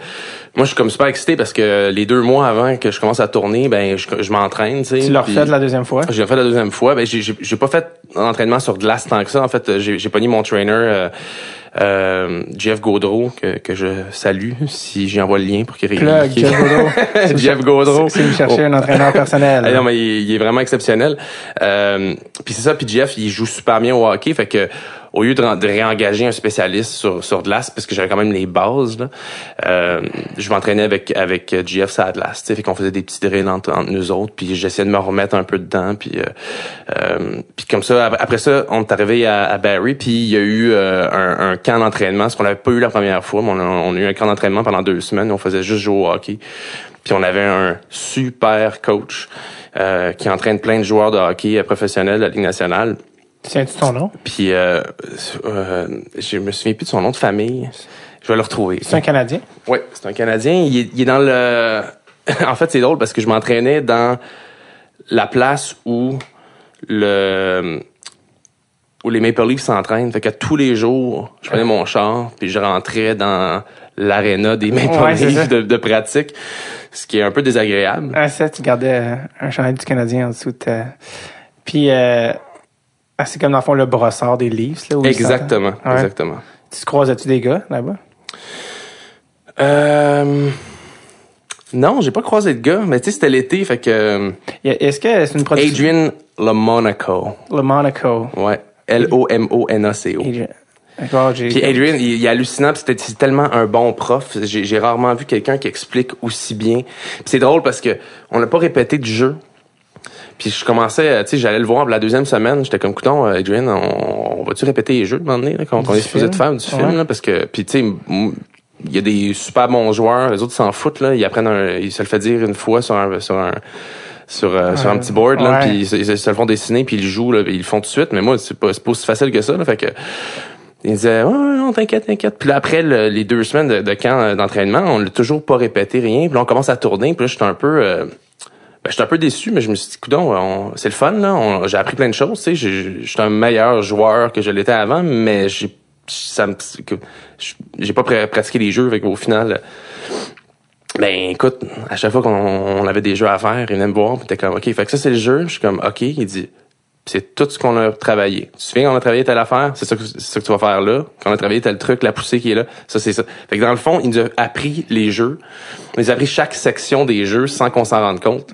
moi je suis comme super excité parce que les deux mois avant que je commence à tourner, ben je, je m'entraîne, tu sais. Tu l'as refait de la deuxième fois? J'ai fait la deuxième fois. Ben, j'ai, pas fait d'entraînement sur glace tant que ça. En fait, j'ai, j'ai pogné mon trainer, euh, euh, Jeff Gaudreau, que, que je salue, si j'y envoie le lien pour qu'il qu'il- Jeff Gaudreau. Jeff Gaudreau. Si vous cherchez un entraîneur personnel. Ah non, mais il, il est vraiment exceptionnel. Euh, puis c'est ça, puis Jeff, il joue super bien au hockey, fait que au lieu de, réengager un spécialiste sur, sur glace, parce que j'avais quand même les bases, euh, je m'entraînais avec avec Jeff sur la glace, fait qu'on faisait des petits drills entre, entre nous autres, puis j'essayais de me remettre un peu dedans, puis euh, euh, puis comme ça, après, ça, on est arrivé à, à Barry, puis il y a eu euh, un, un camp d'entraînement, ce qu'on n'avait pas eu la première fois, mais on a, on eu un camp d'entraînement pendant deux semaines, on faisait juste jouer au hockey. Puis on avait un super coach euh, qui entraîne plein de joueurs de hockey euh, professionnels de la Ligue nationale. Tiens-tu ton nom? Puis euh, euh, je me souviens plus de son nom de famille. Je vais le retrouver. C'est un Canadien? Oui, c'est un Canadien. Il est, il est dans le... en fait, c'est drôle parce que je m'entraînais dans la place où le où les Maple Leafs s'entraînent. Fait que tous les jours, je prenais mon char puis je rentrais dans l'aréna des Maple Ouais. Leafs de, de pratique, ce qui est un peu désagréable. Ah, ça, tu gardais un chandail du Canadien en dessous de ta... Puis, euh, ah, c'est comme dans le fond le brossard des Leafs, là. où ils Exactement. Ouais. exactement. Tu te croisais-tu des gars là-bas? Euh, Non, j'ai pas croisé de gars, mais tu sais, c'était l'été, fait que... Est-ce que c'est une production? Adrian LaMonaco. Le Monaco. Ouais. L-O-M-O-N-A-C-o. Adrian. Puis Adrian, il, il est hallucinant, puis c'était c'est tellement un bon prof. J'ai rarement vu quelqu'un qui explique aussi bien. C'est drôle parce que on n'a pas répété du jeu. Puis je commençais, euh, tu sais, j'allais le voir la deuxième semaine, j'étais comme, coudon, euh, Adrian, on, on va-tu répéter les jeux de moment donné, là, quand on est supposé de faire du film, Ouais. là, parce que, puis tu sais, il y a des super bons joueurs, les autres s'en foutent, là, ils apprennent, un, ils se le fait dire une fois sur un, sur un, sur, euh, sur un petit board, là, puis ils, se- ils se le font dessiner, puis ils jouent, là, puis ils le font tout de suite, mais moi, c'est pas, c'est pas aussi facile que ça, là, fait que, il disait, ouais, ouais, non, t'inquiète, t'inquiète. Puis là, après le- les deux semaines de, de camp d'entraînement, on l'a toujours pas répété rien. Puis là, on commence à tourner. Puis là, j'étais un peu, euh, ben, j'étais un peu déçu, mais je me suis dit, coudon, on- c'est le fun, là. J'ai appris plein de choses, tu sais. J'ai- J'étais un meilleur joueur que je l'étais avant, mais j'ai, ça j'ai pas pra- pratiqué les jeux, fait qu'au final, euh, ben écoute, à chaque fois qu'on on avait des jeux à faire, il venait me voir, puis t'es comme, ok, fait que ça c'est le jeu. Je suis comme, ok, il dit, c'est tout ce qu'on a travaillé. Tu te souviens qu'on a travaillé telle affaire, c'est ça, que- c'est ça que tu vas faire là. Qu'on a travaillé tel truc, la poussée qui est là, ça c'est ça. Fait que dans le fond, il nous a appris les jeux. Il nous a appris chaque section des jeux sans qu'on s'en rende compte.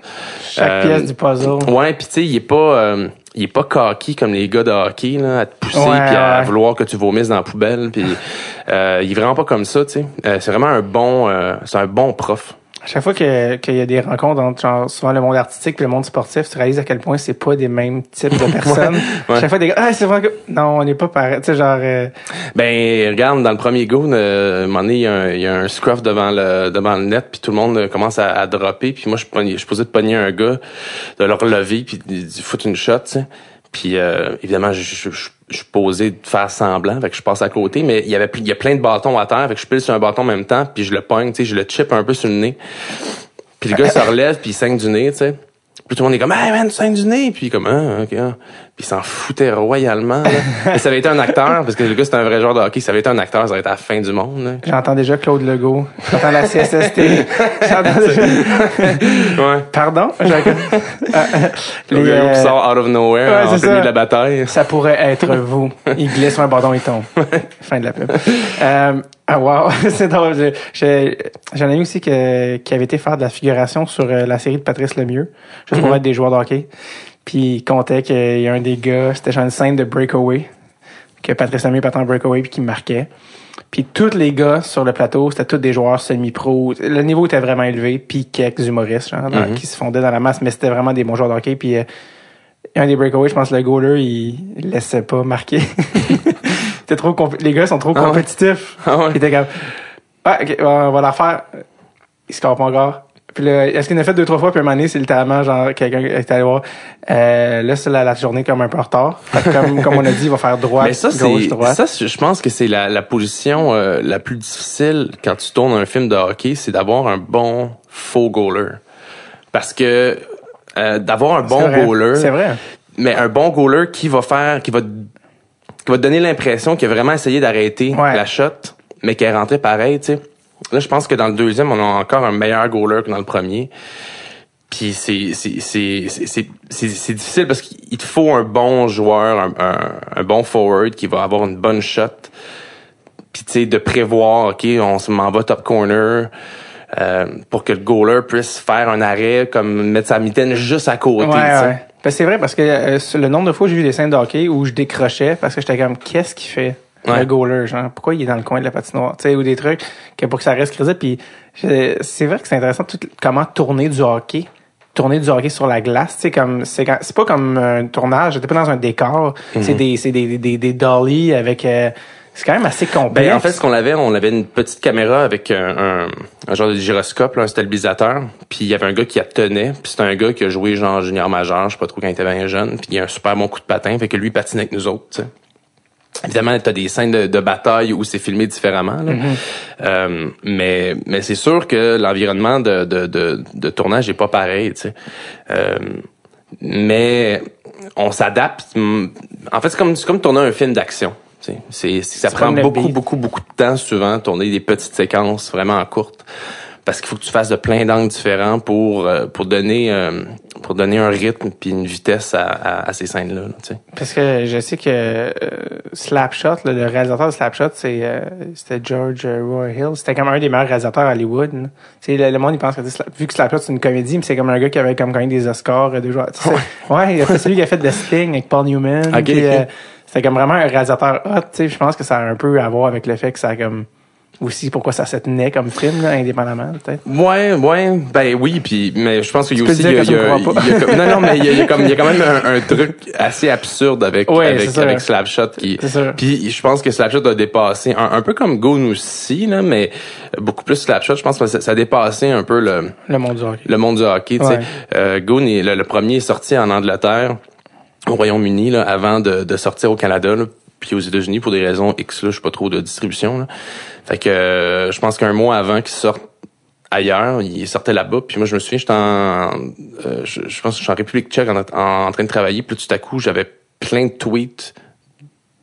Chaque Euh, pièce du puzzle. Ouais, puis tu sais, il est pas euh, il est pas cocky comme les gars de hockey là, à te pousser puis à vouloir que tu vomisses dans la poubelle puis euh, il est vraiment pas comme ça, tu sais. Euh, c'est vraiment un bon euh, c'est un bon prof. À chaque fois que- qu'il y a des rencontres entre genre, souvent le monde artistique et le monde sportif, tu réalises à quel point c'est pas des mêmes types de personnes. ouais. Chaque fois des gars, ah, c'est vrai que non, on n'est pas pareil. Tu sais, genre, euh, Ben regarde dans le premier goal, euh, à un moment donné, il y a un, il y a un scruff devant le devant le net puis tout le monde euh, commence à, à dropper puis moi je pognais- je suis posé de pogner un gars, de le relever puis de, foutre une shot, tu sais. Puis euh, évidemment, je, je, je, je suis posé de faire semblant, fait que je passe à côté, mais il y avait il y a plein de bâtons à terre, fait que je pile sur un bâton en même temps, puis je le pogne, tu sais, je le chip un peu sur le nez. Puis le gars se relève, puis il saigne du nez, tu sais. Puis tout le monde est comme, hey man, tu saignes du nez. Puis comme, ah, ok. ah. Puis il s'en foutait royalement. Là. Mais ça avait été un acteur, parce que le gars c'était un vrai joueur de hockey. Ça avait été un acteur, ça aurait été à la fin du monde. Là. j'entends déjà Claude Legault. J'entends la CSST. J'entends déjà... Ouais. Pardon? J'ai- Le Les, gars euh, qui sort out of nowhere ouais, en plein de la bataille. Ça pourrait être vous. Il glisse un bâton et tombe. fin de la pub. Euh, ah wow, c'est drôle. J'en ai eu aussi que, qui avait été faire de la figuration sur euh, la série de Patrice Lemieux, juste pour être des joueurs de hockey. Puis il comptait qu'il y a un des gars, c'était genre une scène de breakaway, que Patrice Lemieux partait en breakaway puis qui marquait. Puis tous les gars sur le plateau, c'était tous des joueurs semi-pro. Le niveau était vraiment élevé, puis quelques humoristes genre, Mhm. qui se fondaient dans la masse, mais c'était vraiment des bons joueurs de hockey. Puis euh, un des breakaways, je pense le goaler, il, il laissait pas marquer. C'était trop les gars sont trop Ah ouais? compétitifs. Ah ouais? Il était comme ah, ok, on va la faire. Il score pas encore. Puis là, est-ce qu'il en a fait deux, trois fois, puis un moment donné, c'est littéralement genre quelqu'un qui est allé voir. Euh, là, c'est la, la journée comme un peu en retard. Comme, comme on a dit, il va faire droite, Mais ça, gauche, ça, je pense que c'est la, la position euh, la plus difficile quand tu tournes un film de hockey, c'est d'avoir un bon faux goaler. Parce que euh, d'avoir un bon vrai. goaler, C'est vrai. mais un bon goaler qui va faire, qui va, qui va te donner l'impression qu'il a vraiment essayé d'arrêter Ouais. la shot, mais qu'elle est rentrée pareil, tu sais. Là, je pense que dans le deuxième, on a encore un meilleur goaler que dans le premier. Puis c'est c'est c'est c'est c'est c'est- c'est difficile parce qu'il te faut un bon joueur, un, un, un bon forward qui va avoir une bonne shot. Puis tu sais de prévoir, ok, on se m'en va top corner. euh, pour que le goaler puisse faire un arrêt comme mettre sa mitaine juste à côté. Ouais, tu sais. ouais. Ben, c'est vrai parce que euh, le nombre de fois où j'ai vu des scènes de hockey où je décrochais parce que j'étais comme qu'est-ce qu'il fait Ouais. le goaler genre? Pourquoi il est dans le coin de la patinoire? Tu sais ou des trucs que pour que ça reste crédible puis c'est vrai que c'est intéressant tout, comment tourner du hockey tourner du hockey sur la glace tu sais comme c'est c'est pas comme un tournage j'étais pas dans un décor c'est Mhm. des c'est des des des dollies avec euh, c'est quand même assez complexe Ben, en fait, ce qu'on avait, on avait une petite caméra avec un, un, un genre de gyroscope, là, un stabilisateur. Puis il y avait un gars qui la tenait. Puis c'était un gars qui a joué genre junior majeur, je sais pas trop quand il était bien jeune. Puis il a un super bon coup de patin, fait que lui il patinait avec nous autres. tu. Évidemment, t'as des scènes de, de bataille où c'est filmé différemment. là. Euh, mais mais c'est sûr que l'environnement de, de, de, de tournage est pas pareil. tu sais. Euh, mais on s'adapte. En fait, c'est comme, c'est comme tourner un film d'action. C'est, c'est- ça prend beaucoup, beaucoup, beaucoup de temps souvent, tourner des petites séquences vraiment courtes. Parce qu'il faut que tu fasses de plein d'angles différents pour, euh, pour donner, euh, pour donner un rythme puis une vitesse à, à, à ces scènes-là. là. Parce que je sais que euh, Slapshot, là, le réalisateur de Slapshot, c'est euh, c'était George Roy Hill. C'était comme un des meilleurs réalisateurs à Hollywood. sais, le, le monde il pense que vu que Slapshot c'est une comédie, mais c'est comme un gars qui avait comme gagné des Oscars déjà. Tu sais, ouais, c'est celui qui a fait The Sting avec Paul Newman. Ok, puis, ok. C'était comme vraiment un réalisateur hot. Tu sais, je pense que ça a un peu à voir avec le fait que ça a comme aussi pourquoi ça se tenait comme film là, indépendamment peut-être. Ouais, ouais, ben oui, puis mais je pense qu'il y a aussi il y a, y y non non mais il y a, il y a comme il y a quand même un, un truc assez absurde avec Ouais, avec avec Slapshot qui puis je pense que Slapshot a dépassé un, un peu comme Goon aussi là mais beaucoup plus Slapshot je pense que ça, ça a dépassé un peu le Le monde du hockey. le monde du hockey, tu sais. Ouais. Euh, Goon est le, le premier est sorti en Angleterre, au Royaume-Uni, là, avant de, de sortir au Canada, là, puis aux États-Unis pour des raisons X, là, je sais pas trop de distribution. Là. Fait que euh, je pense qu'un mois avant qu'il sorte ailleurs, il sortait là-bas, puis moi je me souviens, j'étais en, euh, je, je pense que je suis en République tchèque en, en, en train de travailler, puis tout à coup j'avais plein de tweets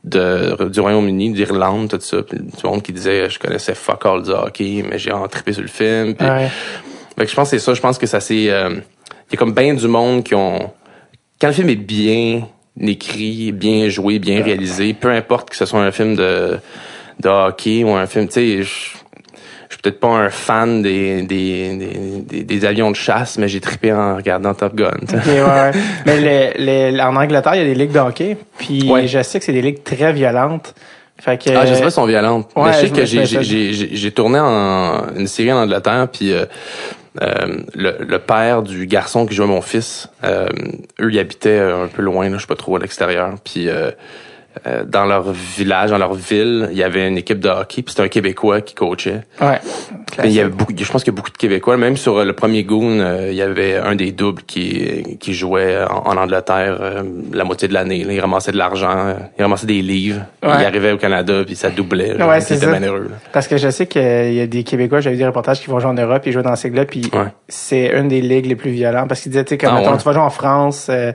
de, du Royaume-Uni, d'Irlande, tout ça, puis du monde qui disait je connaissais fuck all du hockey, mais j'ai trippé sur le film, puis Ouais. fait que je pense que c'est ça. Je pense que ça c'est. euh, Il y a comme bien du monde qui ont. Quand le film est bien écrit, bien joué, bien réalisé, peu importe que ce soit un film de, de hockey ou un film, tu sais, je je suis peut-être pas un fan des, des, des, des, des avions de chasse, mais j'ai trippé en regardant Top Gun. tu sais. Ok, ouais, ouais. Mais le, le- en Angleterre, il y a des ligues de hockey. Puis Ouais. je sais que c'est des ligues très violentes. Fait que, Ah, je sais pas si elles sont violentes. ouais, mais je sais je que j'ai tourné en une série en Angleterre, puis euh, euh, le, père du garçon qui jouait mon fils, euh, eux, ils habitaient un peu loin, là, je sais pas trop, à l'extérieur. Puis euh, dans leur village, dans leur ville, il y avait une équipe de hockey, puis c'était un Québécois qui coachait. ouais. Il y avait beaucoup, je pense qu'il y a beaucoup de Québécois. Même sur euh, le premier Goon, euh, il y avait un des doubles qui, qui jouait en, en Angleterre euh, la moitié de l'année. Il ramassait de l'argent, il ramassait des livres. Ouais. Il arrivait au Canada, puis ça doublait. là. Ouais, c'est ça. Parce que je sais qu'il y a des Québécois, j'avais vu des reportages qui vont jouer en Europe, ils jouent dans ces ligues-là, puis Ouais. c'est une des ligues les plus violentes. Parce qu'ils disaient, tu sais, comme, Ah, mettons, tu vas jouer en France, euh,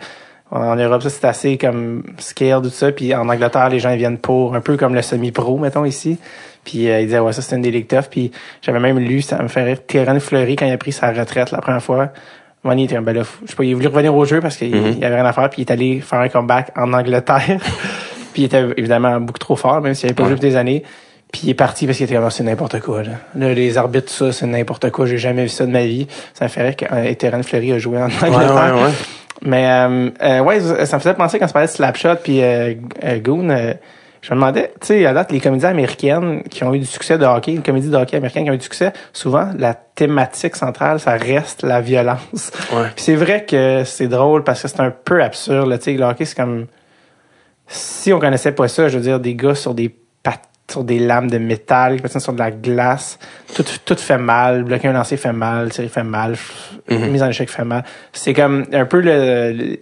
en Europe, ça, c'est assez comme scale, tout ça. Puis en Angleterre, les gens ils viennent pour, un peu comme le semi-pro, mettons, ici. Puis euh, ils disaient, ouais, ça, c'est une des ligues tough. Puis j'avais même lu, ça me fait rire, Terran Fleury, quand il a pris sa retraite la première fois, Money était un bel off. Je sais pas, il a voulu revenir au jeu parce qu'il il avait rien à faire, puis il est allé faire un comeback en Angleterre. puis il était évidemment beaucoup trop fort, même s'il avait pas Ouais. joué depuis des années. Puis il est parti parce qu'il était comme Ah, c'est n'importe quoi. Là. Là, les arbitres, tout ça, c'est n'importe quoi. J'ai jamais vu ça de ma vie. Ça me fait rire qu'Eteran Fleury a joué en Angleterre. ouais, ouais. Mais euh, euh, ouais, ça me faisait penser quand tu parlais de Slapshot puis euh, euh, Goon. euh, je me demandais, tu sais, à date, les comédies américaines qui ont eu du succès de hockey, les comédies de hockey américaines qui ont eu du succès, souvent, la thématique centrale, ça reste la violence. Ouais. Puis c'est vrai que c'est drôle parce que c'est un peu absurde. Tu sais, le hockey, c'est comme... Si on connaissait pas ça, je veux dire, des gars sur des sur des lames de métal, qui patinent sur de la glace, tout, tout fait mal, bloquer un lancer fait mal, tirer fait mal, Mhm. mise en échec fait mal. C'est comme un peu le... le-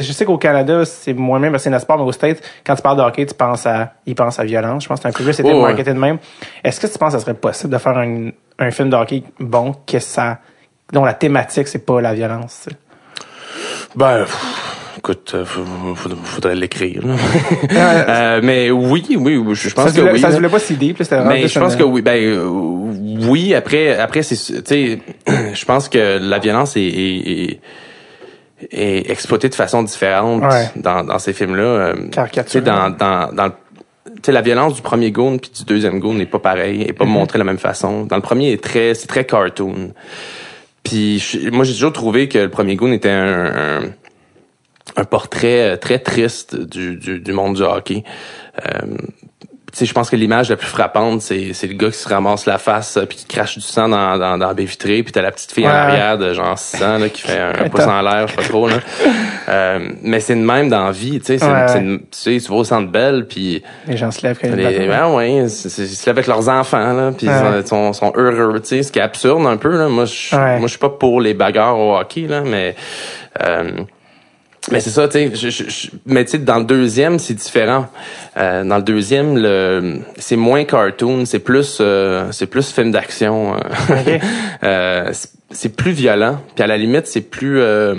je sais qu'au Canada, c'est moins même parce que c'est un sport, mais au States, quand tu parles de hockey, tu penses à, ils pensent à violence. Je pense que c'est un peu plus, c'était Oh, ouais. marketé de même. Est-ce que tu penses que ça serait possible de faire un, un film de hockey bon, que ça, dont la thématique, c'est pas la violence? Ben, pff, écoute, euh, faudrait l'écrire. là. Euh, mais oui, oui, je pense ça que voulait, oui. ça se voulait pas si deep, c'était Mais je pense que oui, ben euh, oui. Après, après c'est, tu sais, je pense que la violence est, est, est- est exploitée de façon différente Ouais. dans, dans ces films-là. Euh, Caricature. Tu sais, dans, dans, la violence du premier Goon puis du deuxième Goon n'est pas pareil, est pas Mm-hmm. montrée de la même façon. Dans le premier, est très, c'est très cartoon. Puis moi, j'ai toujours trouvé que le premier Goon était un, un, un portrait euh, très triste du, du, du monde du hockey. Euh, tu sais, je pense que l'image la plus frappante, c'est, c'est le gars qui se ramasse la face euh, puis qui crache du sang dans, dans, dans la baie vitrée, puis t'as la petite fille en arrière de genre 6 ans là, qui fait un, un pouce en l'air, je sais pas trop. Là. Euh, mais c'est de même dans la vie, tu sais. Ouais, tu vas au centre belle, puis Les gens se lèvent quand ils les, ben ouais, ils se lèvent avec leurs enfants, là, puis Ouais. ils sont, sont heureux, tu sais, ce qui est absurde un peu, là. Moi, je moi, je suis pas pour les bagarres au hockey, là, mais, euh, mais c'est ça, tu sais, mais tu sais, dans le deuxième, c'est différent. Euh, dans le deuxième, le, c'est moins cartoon, c'est plus, euh, c'est plus film d'action. euh. Ok. Euh, c'est- plus violent, puis à la limite, c'est plus, euh,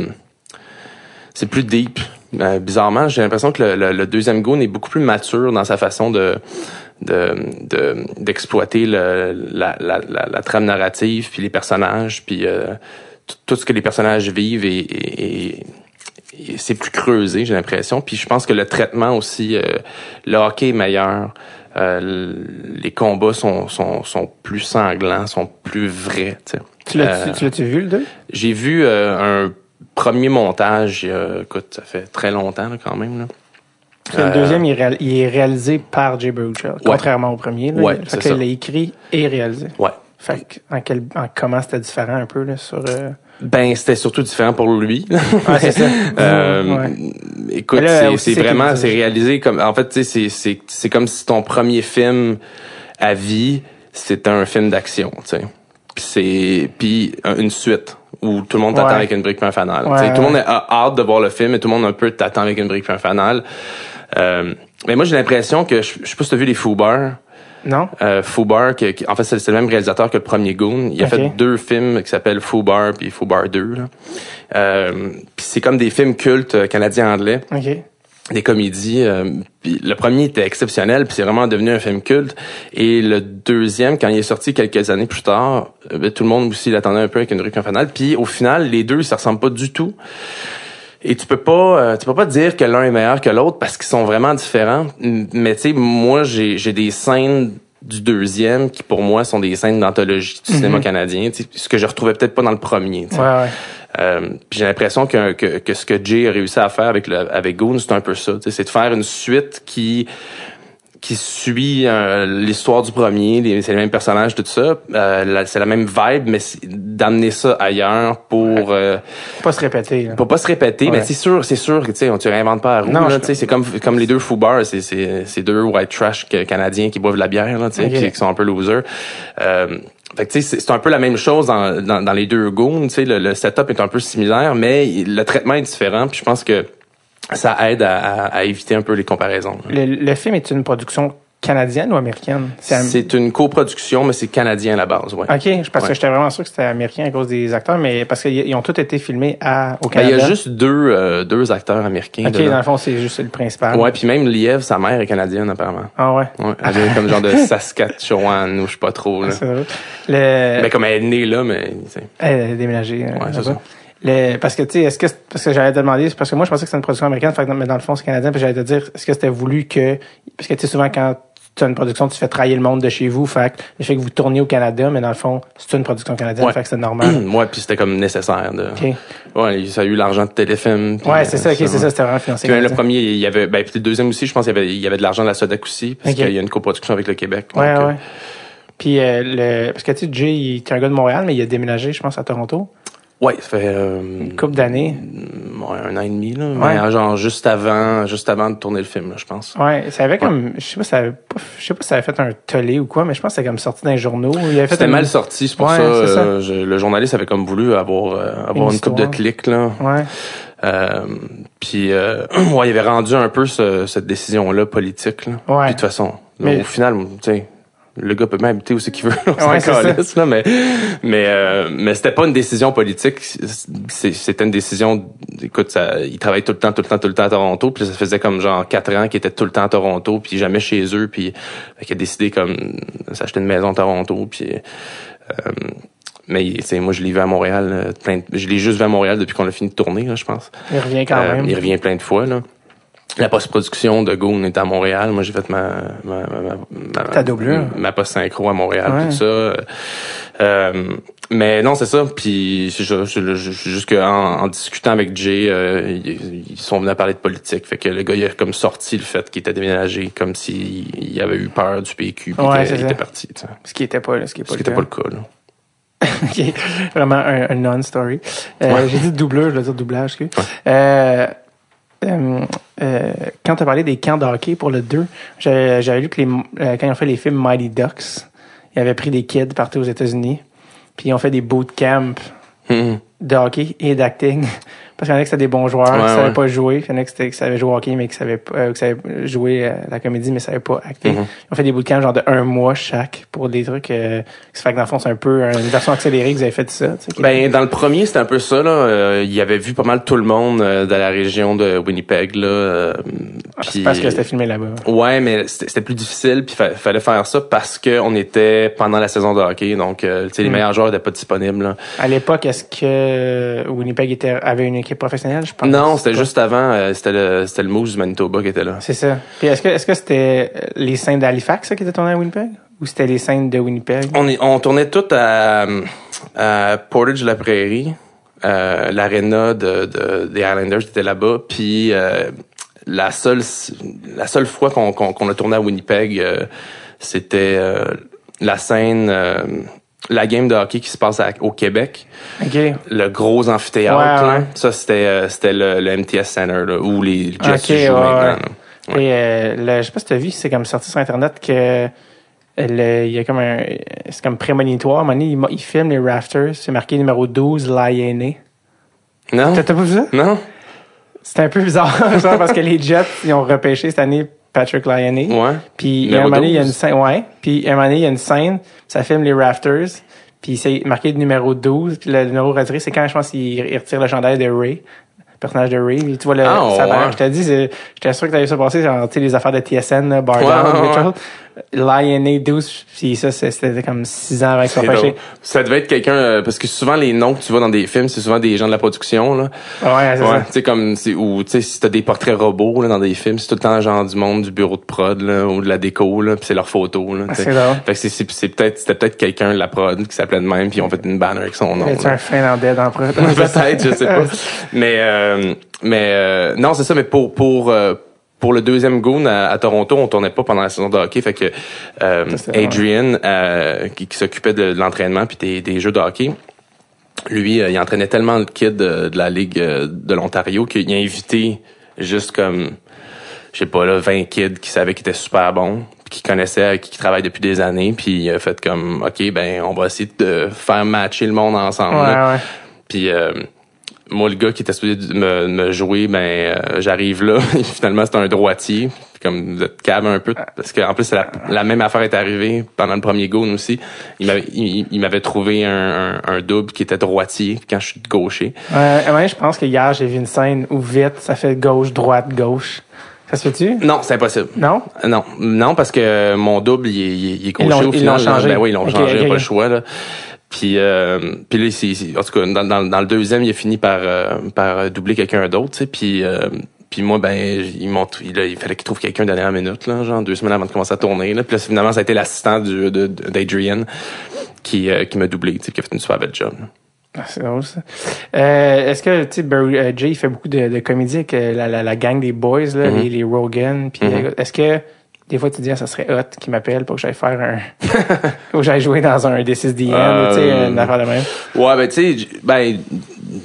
c'est plus deep. Euh, bizarrement, j'ai l'impression que le, le- le deuxième Goon est beaucoup plus mature dans sa façon de de de- d'exploiter le- la, la, la, la trame narrative puis les personnages puis euh, tout ce que les personnages vivent et- et- et c'est plus creusé, j'ai l'impression. Puis je pense que le traitement aussi, euh, le hockey est meilleur. Euh, les combats sont, sont, sont plus sanglants, sont plus vrais. tu sais. Tu l'as-tu Euh, tu l'as-tu vu, le 2? J'ai vu un premier montage, écoute, ça fait très longtemps là, quand même. Là. le deuxième, il est, réal- il est réalisé par Jay Baruchel, contrairement au premier. Là. Ouais, fait que ça. il l'a écrit et réalisé. Ouais. Fait que, en, quel, en comment c'était différent un peu là, sur... Ben, c'était surtout différent pour lui. Ah, c'est ça. Euh, Ouais. Écoute, c'est- vraiment, c'est réalisé comme, en fait, tu sais, c'est, c'est, c'est comme si ton premier film à vie, c'était un film d'action, tu sais. Puis c'est, puis un- une suite où tout le monde t'attend Ouais. avec une brique un fanal. Ouais, Tout le ouais. monde a hâte de voir le film et tout le monde un peu t'attend avec une brique un fanal. Euh, mais moi, j'ai l'impression que, je, je sais pas si t'as vu les Foubars. Non? Euh, Fubar, qui, qui- en fait, c'est le même réalisateur que le premier Goon. Il a fait deux films qui s'appellent Fubar puis Fubar 2. là. Euh, puis c'est comme des films cultes euh, canadiens-anglais, OK. des comédies. euh, puis le premier était exceptionnel, puis c'est vraiment devenu un film culte. Et le deuxième, quand il est sorti quelques années plus tard, euh, ben, tout le monde aussi l'attendait un peu avec une rue finale. Puis au final, les deux, ça ressemble pas du tout. Et tu peux pas, euh, tu peux pas dire que l'un est meilleur que l'autre parce qu'ils sont vraiment différents. Mais tu sais, moi, j'ai, j'ai des scènes du deuxième qui pour moi sont des scènes d'anthologie du cinéma canadien, tu sais, ce que je retrouvais peut-être pas dans le premier. Ouais, ouais. Euh, j'ai l'impression que, que, que ce que Jay a réussi à faire avec le, avec Goon, c'est un peu ça. C'est de faire une suite qui qui suit euh, l'histoire du premier, c'est les mêmes personnages, tout ça. Euh, c'est la même vibe, mais d'amener ça ailleurs pour euh, Pas se répéter. Là. pour pas se répéter, Ouais. mais c'est sûr, c'est sûr que tu tu réinventes pas la roue. Non, là, je- c'est comme comme les deux Foubars, c'est c'est c'est deux white trash canadiens qui boivent de la bière là, qui, qui sont un peu losers. Euh, fait que c'est c'est un peu la même chose dans dans, dans les deux goons, tu sais, le, le setup est un peu similaire, mais le traitement est différent. Puis je pense que ça aide à, à, à éviter un peu les comparaisons. Le, le film est une production canadienne ou américaine? am- C'est une coproduction, mais c'est canadien à la base, ouais. OK, parce que j'étais vraiment sûr que c'était américain à cause des acteurs, mais parce qu'ils ils ont tous été filmés à, au Ben, Canada. il y a juste deux euh, deux acteurs américains. OK, dedans. dans le fond, c'est juste le principal. Ouais, puis même Liev, sa mère est canadienne apparemment. Ah ouais. Ouais, elle vient comme genre de Saskatchewan ou je sais pas trop là. C'est drôle. Le... Ben comme elle est née là, mais. Elle a déménagé. euh, Ouais, c'est là-bas. Parce que, tu sais, est-ce que, parce que j'allais te demander, c'est parce que moi, je pensais que c'était une production américaine, mais dans le fond, c'est canadien, puis j'allais te dire, est-ce que c'était voulu que, parce que, tu sais, souvent, quand tu as une production, tu fais travailler le monde de chez vous, fait que, le fait que vous tournez au Canada, mais dans le fond, c'est une production canadienne, Ouais. fait que c'est normal. ouais, puis c'était comme nécessaire de. OK. Ouais, ça a eu l'argent de téléfilm. puis, Ouais, c'est ça, ok, c'est ça, c'était vraiment financé. Puis même le premier, il y avait, ben puis le deuxième aussi, je pense qu'il y avait, il y avait de l'argent de la Sodac aussi, parce qu'il y a une coproduction avec le Québec. Ouais, donc, euh, ouais. Puis, euh, le, parce que, tu sais, Jay, il est un gars de Montréal, mais il a déménagé, je pense, à Toronto. Ouais, ça fait euh, Une couple d'années. ouais, un an et demi là, Ouais. mais genre juste avant, juste avant de tourner le film, là, je pense. Ouais, ça avait comme, je sais pas, ça avait pas, je sais pas si ça avait fait un tollé ou quoi, mais je pense que c'était comme sorti dans les journaux. C'était mal sorti, c'est pour Ouais, ça, c'est ça. euh, je- le journaliste avait comme voulu avoir euh, avoir Une une, coupe de clics là. Ouais. Euh, puis euh, ouais, il avait rendu un peu ce- cette décision là politique là. Ouais. Puis de toute façon, Mais- au final, tu sais, le gars peut même habiter où c'est qu'il veut. on Ouais, calisse, là, mais mais euh, mais c'était pas une décision politique. C'était une décision. Écoute, ça, il travaille tout le temps, tout le temps, tout le temps à Toronto. Puis ça faisait comme genre quatre ans qu'il était tout le temps à Toronto, puis jamais chez eux. Puis qu'il a décidé comme de s'acheter une maison à Toronto. Puis euh, mais moi je l'ai vu à Montréal. euh, Plein de- je l'ai juste vu à Montréal depuis qu'on a fini de tourner, là, je pense. Il revient quand Euh, même. il revient plein de fois, là. La post-production de Goon est à Montréal. Moi, j'ai fait ma, ma, ma, ma, Ta doublure. ma post-synchro à Montréal, Ouais. tout ça. Euh, mais non, c'est ça. Puis, ju- juste qu'en en discutant avec Jay, euh, ils, ils sont venus à parler de politique. Fait que le gars, il a comme sorti le fait qu'il était déménagé, comme s'il il avait eu peur du PQ, puis Ouais, qu'il c'est il était parti. tu sais. Ce qui était pas, ce qui est pas Ce qui le n'était pas le cas, là. Vraiment un, un non-story. Euh, Ouais. J'ai dit doubleur, je veux dire doublage. excuse. Euh, euh, euh, quand tu as parlé des camps de hockey pour le 2, j'avais lu que les, euh, quand ils ont fait les films Mighty Ducks, ils avaient pris des kids partout aux États-Unis, puis ils ont fait des bootcamps Mhm. de hockey et d'acting Parce qu'il y en a qui c'était des bons joueurs, Ouais, qui savaient ouais. pas jouer. Il y en a qui, savaient jouer au hockey, mais qui savaient, pas- euh, qui savaient jouer euh, la comédie, mais qui savaient pas acter. Mhm. Ils ont fait des bootcamps genre de un mois chaque pour des trucs euh, qui se fait que dans le fond, c'est un peu une version accélérée que vous avez fait de ça. Ben dans le premier c'était un peu ça là. Euh, il avait vu pas mal tout le monde euh, de la région de Winnipeg là. Ah, puis- parce que c'était filmé là-bas. Ouais, mais c'était plus difficile, puis fa- fallait faire ça parce que on était pendant la saison de hockey, donc euh, tu sais, les Mm. meilleurs joueurs étaient pas disponibles. là. À l'époque, est-ce que Winnipeg était, avait une équipe professionnelle? Je pense Non, c'était juste avant, euh, c'était le c'était le Moose du Manitoba qui était là. C'est ça. Puis est-ce que est-ce que c'était euh, les scènes d'Halifax ça, qui étaient tournées à Winnipeg? Ou c'était les scènes de Winnipeg? On est, on tournait tout à, à Portage la Prairie, euh, l'aréna de, de des Islanders était là-bas, puis euh, la seule la seule fois qu'on qu'on a tourné à Winnipeg, euh, c'était euh, la scène la game de hockey qui se passe à- au Québec. Le gros amphithéâtre Ouais, là. ouais. ça c'était euh, c'était le, le MTS Center là, où les Jets Ok, jouent ouais, maintenant. Et euh, le, je sais pas si tu as vu, c'est comme sorti sur Internet que le- il y a comme un. C'est comme prémonitoire. À il, filme les Rafters. C'est marqué numéro 12, Lyonnais. non T'as t'as pas vu ça? non C'était un peu bizarre, parce que les Jets, ils ont repêché cette année Patrick Lyonnais. ouais Puis un moment donné, il y a une 12. scène, ouais. Puis un moment donné, il y a une scène, ça filme les Rafters. Puis c'est marqué le numéro 12. Puis le numéro retiré, c'est quand je pense qu'il il retire le chandail de Ray. Le personnage de Ray. Tu vois le, Ah, ça ouais. Je t'ai dit, j'étais sûr que t'avais ça passé, genre, tu sais, les affaires de TSN, là, Bar Ouais, Lyonnais 12. Puis ça, c'était comme 6 ans C'est repêchés. drôle. Ça devait être quelqu'un euh, parce que souvent les noms que tu vois dans des films, c'est souvent des gens de la production là. Ouais, c'est Ouais, ça. tu sais comme ou tu sais si t'as des portraits robots là dans des films, c'est tout le temps genre du monde du bureau de prod là ou de la déco là, puis c'est leurs photos là. sais. C'est. Fait que c'est peut-être c'était peut-être quelqu'un de la prod qui s'appelait de même puis ont fait une banner avec son nom. C'est un Finlandais dans le pro- Peut-être, je sais pas. Mais euh, mais euh, non, c'est ça. Mais pour pour euh, pour le deuxième Goon à, à Toronto, on tournait pas pendant la saison de hockey, fait que euh, Adrian euh, qui, qui s'occupait de, de l'entraînement puis des, des jeux de hockey. Lui, euh, il entraînait tellement le kid de, de la ligue euh, de l'Ontario qu'il a invité juste comme je sais pas là 20 kids qui savaient qu'il était super bon puis qui connaissaient qui, qui travaillent depuis des années puis il a fait comme OK ben on va essayer de faire matcher le monde ensemble. là. Ouais, ouais. Puis euh, moi, le gars qui était supposé me, me jouer, ben euh, j'arrive là. Finalement, c'est un droitier. Comme vous êtes cave un peu, parce qu'en plus, la, la même affaire est arrivée pendant le premier goon aussi. Il m'avait, il, il m'avait trouvé un, un, un double qui était droitier quand je suis gaucher. Ouais, moment donné, je pense que hier, j'ai vu une scène où vite, ça fait gauche, droite, gauche. Ça se fait-tu? Non, c'est impossible. Non? Non, non, parce que mon double, il est, il est- il est Ils gaucher l'ont- au ils final. l'ont là. changé. Ben oui, ils l'ont changé, pas le choix. Là. Puis, euh, puis là, en tout cas, dans, dans, dans le deuxième, il a fini par, euh, par doubler quelqu'un d'autre, tu sais. Puis, euh, puis moi, ben, m'ont, il, il fallait qu'il trouve quelqu'un de dernière minute, là, genre deux semaines avant de commencer à tourner. Là. Puis là, finalement, ça a été l'assistant d'Adrian qui, euh, qui m'a doublé, tu sais, qui a fait une super belle job. Ah, c'est drôle, ça. Euh, est-ce que, tu sais, Barry- euh, Jay, il fait beaucoup de, de comédie avec euh, la, la, la gang des boys, là, Mhm. les, les Rogan, puis Mhm. euh, est-ce que, des fois, tu te dis, ah, ça serait hot qu'il m'appelle pour que j'aille faire un, pour que j'aille jouer dans un This is the End, Euh, tu sais, une affaire de même. Ouais, ben tu sais, ben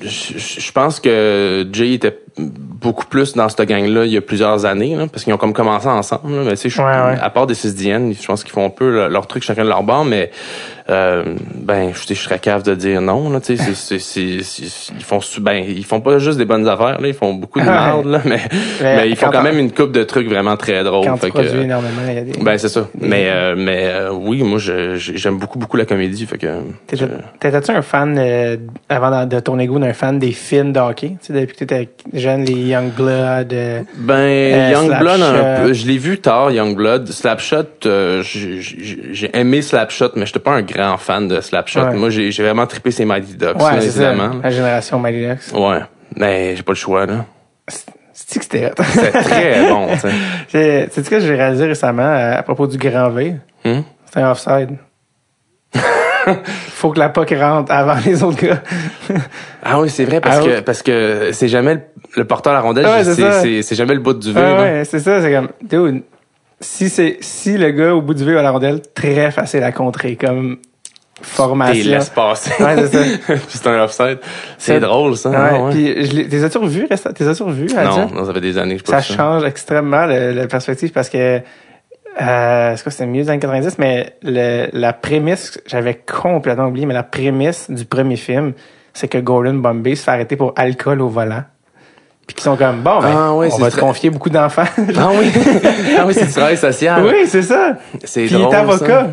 je je pense que Jay était beaucoup plus dans cette gang-là il y a plusieurs années, là, parce qu'ils ont comme commencé ensemble. Là, mais tu sais, je- Ouais, ouais. à part des 6 DN, je pense qu'ils font un peu leur, truc chacun de leur bord, mais euh, ben je sais, je serais cave de dire non. Là, tu sais, c'est- c'est- c'est- c'est- ils font ben ils font pas juste des bonnes affaires, là, ils font beaucoup de merde, là, mais, Mais mais ils font quand même une coupe de trucs vraiment très drôles. Quand tu fait que- produis énormément, il y a des... ben c'est ça. Mais euh, mais euh, oui, moi j'aime beaucoup beaucoup la comédie, fait que T'étais-tu un fan, euh, avant de, de tourner Goon, un fan des films de hockey? Tu depuis que t'étais les Youngblood, euh, Ben, Euh, Youngblood, un peu. Je l'ai vu tard, Youngblood. Slapshot, euh, j'ai aimé Slapshot, mais j'étais pas un grand fan de Slapshot. Ouais. Moi, j'ai vraiment trippé ces Mighty Ducks, ouais, là, c'est ça, évidemment. la génération Mighty Ducks. Ouais. Mais j'ai pas le choix, là. C'est-tu que c'était? C'est très bon, tu sais. C'est c'est ce que j'ai réalisé récemment euh, à propos du grand V? Hum? C'est un offside. Faut que la puck rentre avant les autres gars. Ah oui, c'est vrai, parce Ah que oui. parce que c'est jamais le, porteur à la rondelle, Ouais, c'est- c'est ça. c'est c'est jamais le bout du V. Ah ouais, c'est ça, c'est comme, dude, si c'est, si le gars au bout du V a la rondelle, très facile à contrer, comme T'es formation. laisse passer. Ouais, c'est ça. Puis c'est un offside. C'est- drôle, ça. Ouais, ah ouais. puis je l'ai- t'es as-tu revu, resta- t'es as-tu revu, à non, non, ça fait des années que je Ça vu change extrêmement le- la perspective parce que, euh, c'est quoi, c'était mieux des années 90, mais le, la prémisse, j'avais complètement oublié, mais la prémisse du premier film, c'est que Gordon Bombay se fait arrêter pour alcool au volant. Puis qu'ils sont comme, bon, ben, Ah oui, on va te confier beaucoup d'enfants. Ah oui, ah oui, c'est du travail social. oui, c'est ça. C'est Puis il est avocat. ça.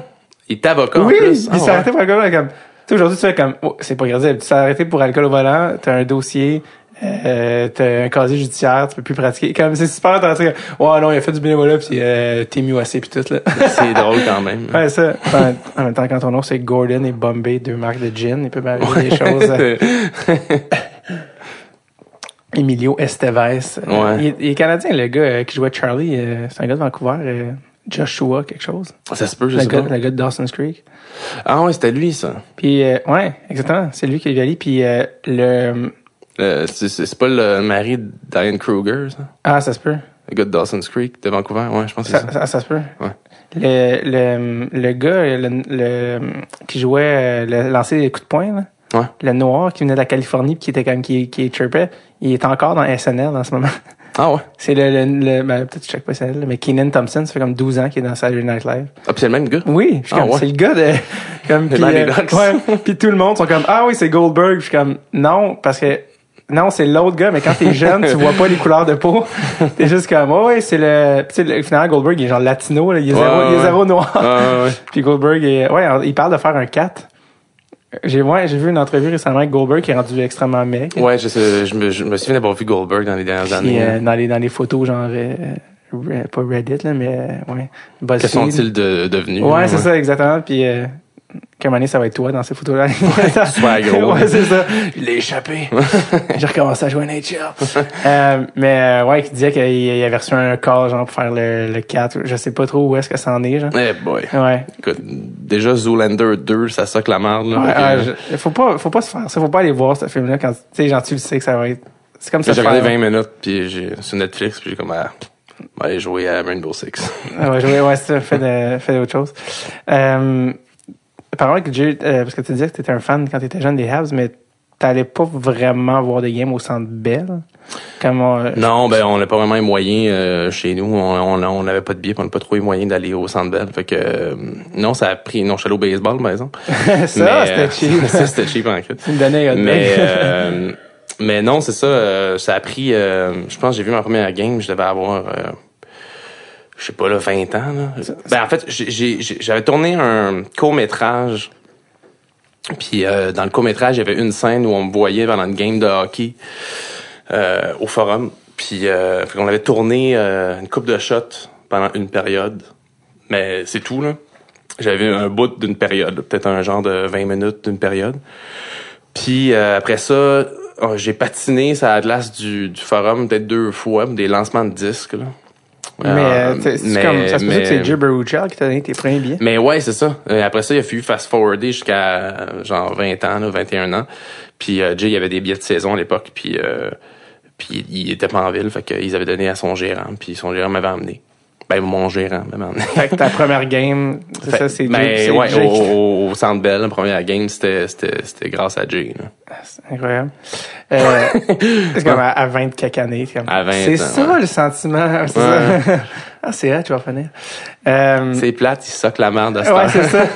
Il est avocat en Oui, plus. puis il Ah, s'est ouais. arrêté pour alcool comme, tu sais, aujourd'hui, tu fais comme, oh, c'est pas grave, tu t'es arrêté pour alcool au volant, t'as un dossier, euh, t'as un casier judiciaire, tu peux plus pratiquer. Comme, c'est super intéressant. Ouais, non, il a fait du bénévolat pis euh, t'es mieux assez pis tout, là. C'est drôle quand même. Ouais, ça. En, en même temps, quand ton nom c'est Gordon et Bombay, deux marques de gin, il peut m'arriver des choses. euh, Emilio Estevez. Ouais. Il, est- il est canadien, le gars euh, qui jouait Charlie. euh, c'est un gars de Vancouver. euh, Joshua, quelque chose. Ça se peut, je Le sais gars, pas. le gars de Dawson's Creek. Ah ouais, c'était lui, ça. Puis, euh, ouais, exactement. C'est lui qui est allé. Puis, euh, le... Euh, c'est pas le mari de Diane Kruger, ça? Ah, ça se peut. Le gars de Dawson's Creek, de Vancouver? Ouais, je pense que c'est Ça, ça. ça, ça se peut. Ouais. Le, le, le gars le, le- qui jouait, le, lancer des coups de poing, là. Ouais. le noir qui venait de la Californie qui était comme qui, qui chirpait, il est encore dans SNL en ce moment. Ah ouais? C'est le, le, le ben, peut-être je check pas SNL, mais Keenan Thompson, ça fait comme 12 ans qu'il est dans Saturday Night Live. Ah, puis c'est le même gars? Oui, je suis Ah, comme ouais. c'est le gars de comme Mighty euh, ouais, puis tout le monde sont comme ah oui, c'est Goldberg, je suis comme non parce que non, c'est l'autre gars, mais quand t'es jeune, tu vois pas les couleurs de peau. T'es juste comme, oh, ouais, c'est le, tu sais, finalement, Goldberg, il est genre latino, là, il est Ouais, zéro, il est zéro noir. Ah. Puis Goldberg, est, ouais, il parle de faire un 4. J'ai, ouais, j'ai vu une entrevue récemment avec Goldberg qui est rendu extrêmement mec. Ouais, je, sais, je, me, je me souviens d'avoir vu Goldberg dans les dernières Puis, années. euh, dans les, dans les photos, genre, euh, pas Reddit, là, mais, euh, ouais. que BuzzFeed. sont-ils de, devenus? Ouais, c'est ça, exactement. Puis, euh, qu'à un moment donné, ça va être toi dans ces photos-là. super gros. ouais, c'est ça. Il l'a échappé. J'ai recommencé à jouer à NHL. euh, mais, euh, ouais, qui disait qu'il il avait reçu un call, genre, pour faire le, le 4. Je sais pas trop où est-ce que ça en est, genre. Eh boy. Ouais. Écoute, déjà Zoolander 2, ça soque la merde. Là, Ouais, Fait ah, je- faut pas, faut pas se faire ça. Faut pas aller voir ce film-là quand, tu sais, genre, tu le sais que ça va être. C'est comme ça. J'ai regardé faire- 20 minutes puis j'ai sur Netflix puis j'ai comme ah, on va aller jouer à Rainbow Six. Ah ouais, jouer, ouais, c'est ça. Fais, de, fais d'autres choses. Euh, par Jay, euh, parce que tu disais que t'étais un fan quand t'étais jeune des Habs, mais t'allais pas vraiment voir des games au Centre Bell? Comme on- Non, ben on n'a pas vraiment les moyens euh, chez nous. On on on n'avait pas de billets, on n'a pas trop les moyens d'aller au Centre Bell. Fait que euh, non, ça a pris. Non, je suis allé au baseball, par exemple. ça, c'était euh, cheap. ça, c'était cheap en crise. Tu me donnais un hot dog. Mais euh, mais non, c'est ça. euh, ça a pris. euh, je pense que j'ai vu ma première game. Je devais avoir. Je sais pas là, 20 ans. Là. Ben en fait, j'avais tourné un court métrage. Puis euh, dans le court métrage, il y avait une scène où on me voyait pendant une game de hockey euh, au forum. Puis euh, qu'on avait tourné euh, une coupe de shots pendant une période. Mais c'est tout là. J'avais un bout d'une période, peut-être un genre de 20 minutes d'une période. Puis euh, après ça, oh, j'ai patiné sur la glace du, du forum peut-être deux fois, des lancements de disques. Là. Mais, Euh, euh, c'est comme, ça se peut que c'est Jay Baruchel qui t'a donné tes premiers billets. mais ouais, c'est ça. Euh, après ça, il a fallu fast-forwarder jusqu'à genre 20 ans, là, 21 ans. Puis euh, Jay, il avait des billets de saison à l'époque, puis euh, puis il était pas en ville, fait qu'ils avaient donné à son gérant, puis son gérant m'avait emmené. Ben mon gérant emmené. Fait que ta première game, c'est ça, c'est Jay. ben c'est ouais, Jay au, au, Centre Bell, la première game, c'était c'était c'était grâce à Jay. Là. C'est incroyable. Euh, c'est comme à, à 20 quelques années. c'est comme- À 20 C'est ans, ça ouais. le sentiment. C'est Ouais. ça. ah, c'est vrai, tu vas finir. Euh, C'est plate, il soque la merde à cette ouais, c'est ça.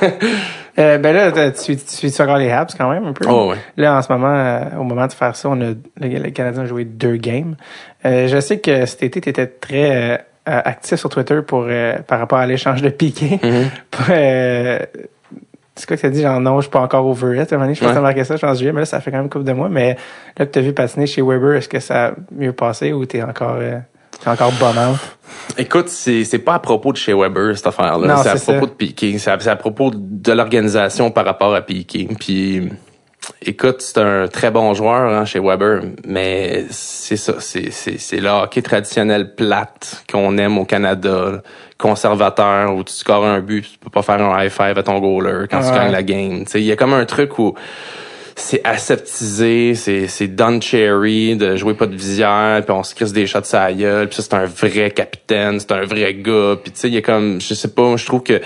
Euh, ben là, tu tu suis encore les Habs quand même un peu. Oh, ouais. Là, en ce moment, euh, au moment de faire ça, on a, le, le Canadien a joué deux games. Euh, je sais que cet été, tu étais très euh, actif sur Twitter pour euh, par rapport à l'échange de piqué. Mhm. euh, c'est quoi que t'as dit? Genre, non, je suis pas encore over it. À un moment donné, je pense que Ouais. t'as marqué ça, je pense, juillet, mais là, ça fait quand même couple de mois. Mais là que t'as vu patiner chez Weber, est-ce que ça a mieux passé ou t'es encore, euh, t'es encore bonheur? Écoute, c'est c'est pas à propos de chez Weber cette affaire-là. Non, C'est à propos ça. de Piqué. C'est à, c'est à propos de l'organisation par rapport à Piqué. Puis, écoute, c'est un très bon joueur hein, chez Weber, mais c'est ça, c'est c'est c'est le hockey traditionnel plate qu'on aime au Canada, là, conservateur où tu scores un but, tu peux pas faire un high five à ton goaler quand tu Ouais. gagnes la game. Tu sais, il y a comme un truc où c'est aseptisé, c'est c'est Don Cherry de jouer pas de visière, puis on se crisse des shots à la gueule, puis ça c'est un vrai capitaine, c'est un vrai gars, puis tu sais il y a comme je sais pas, je trouve que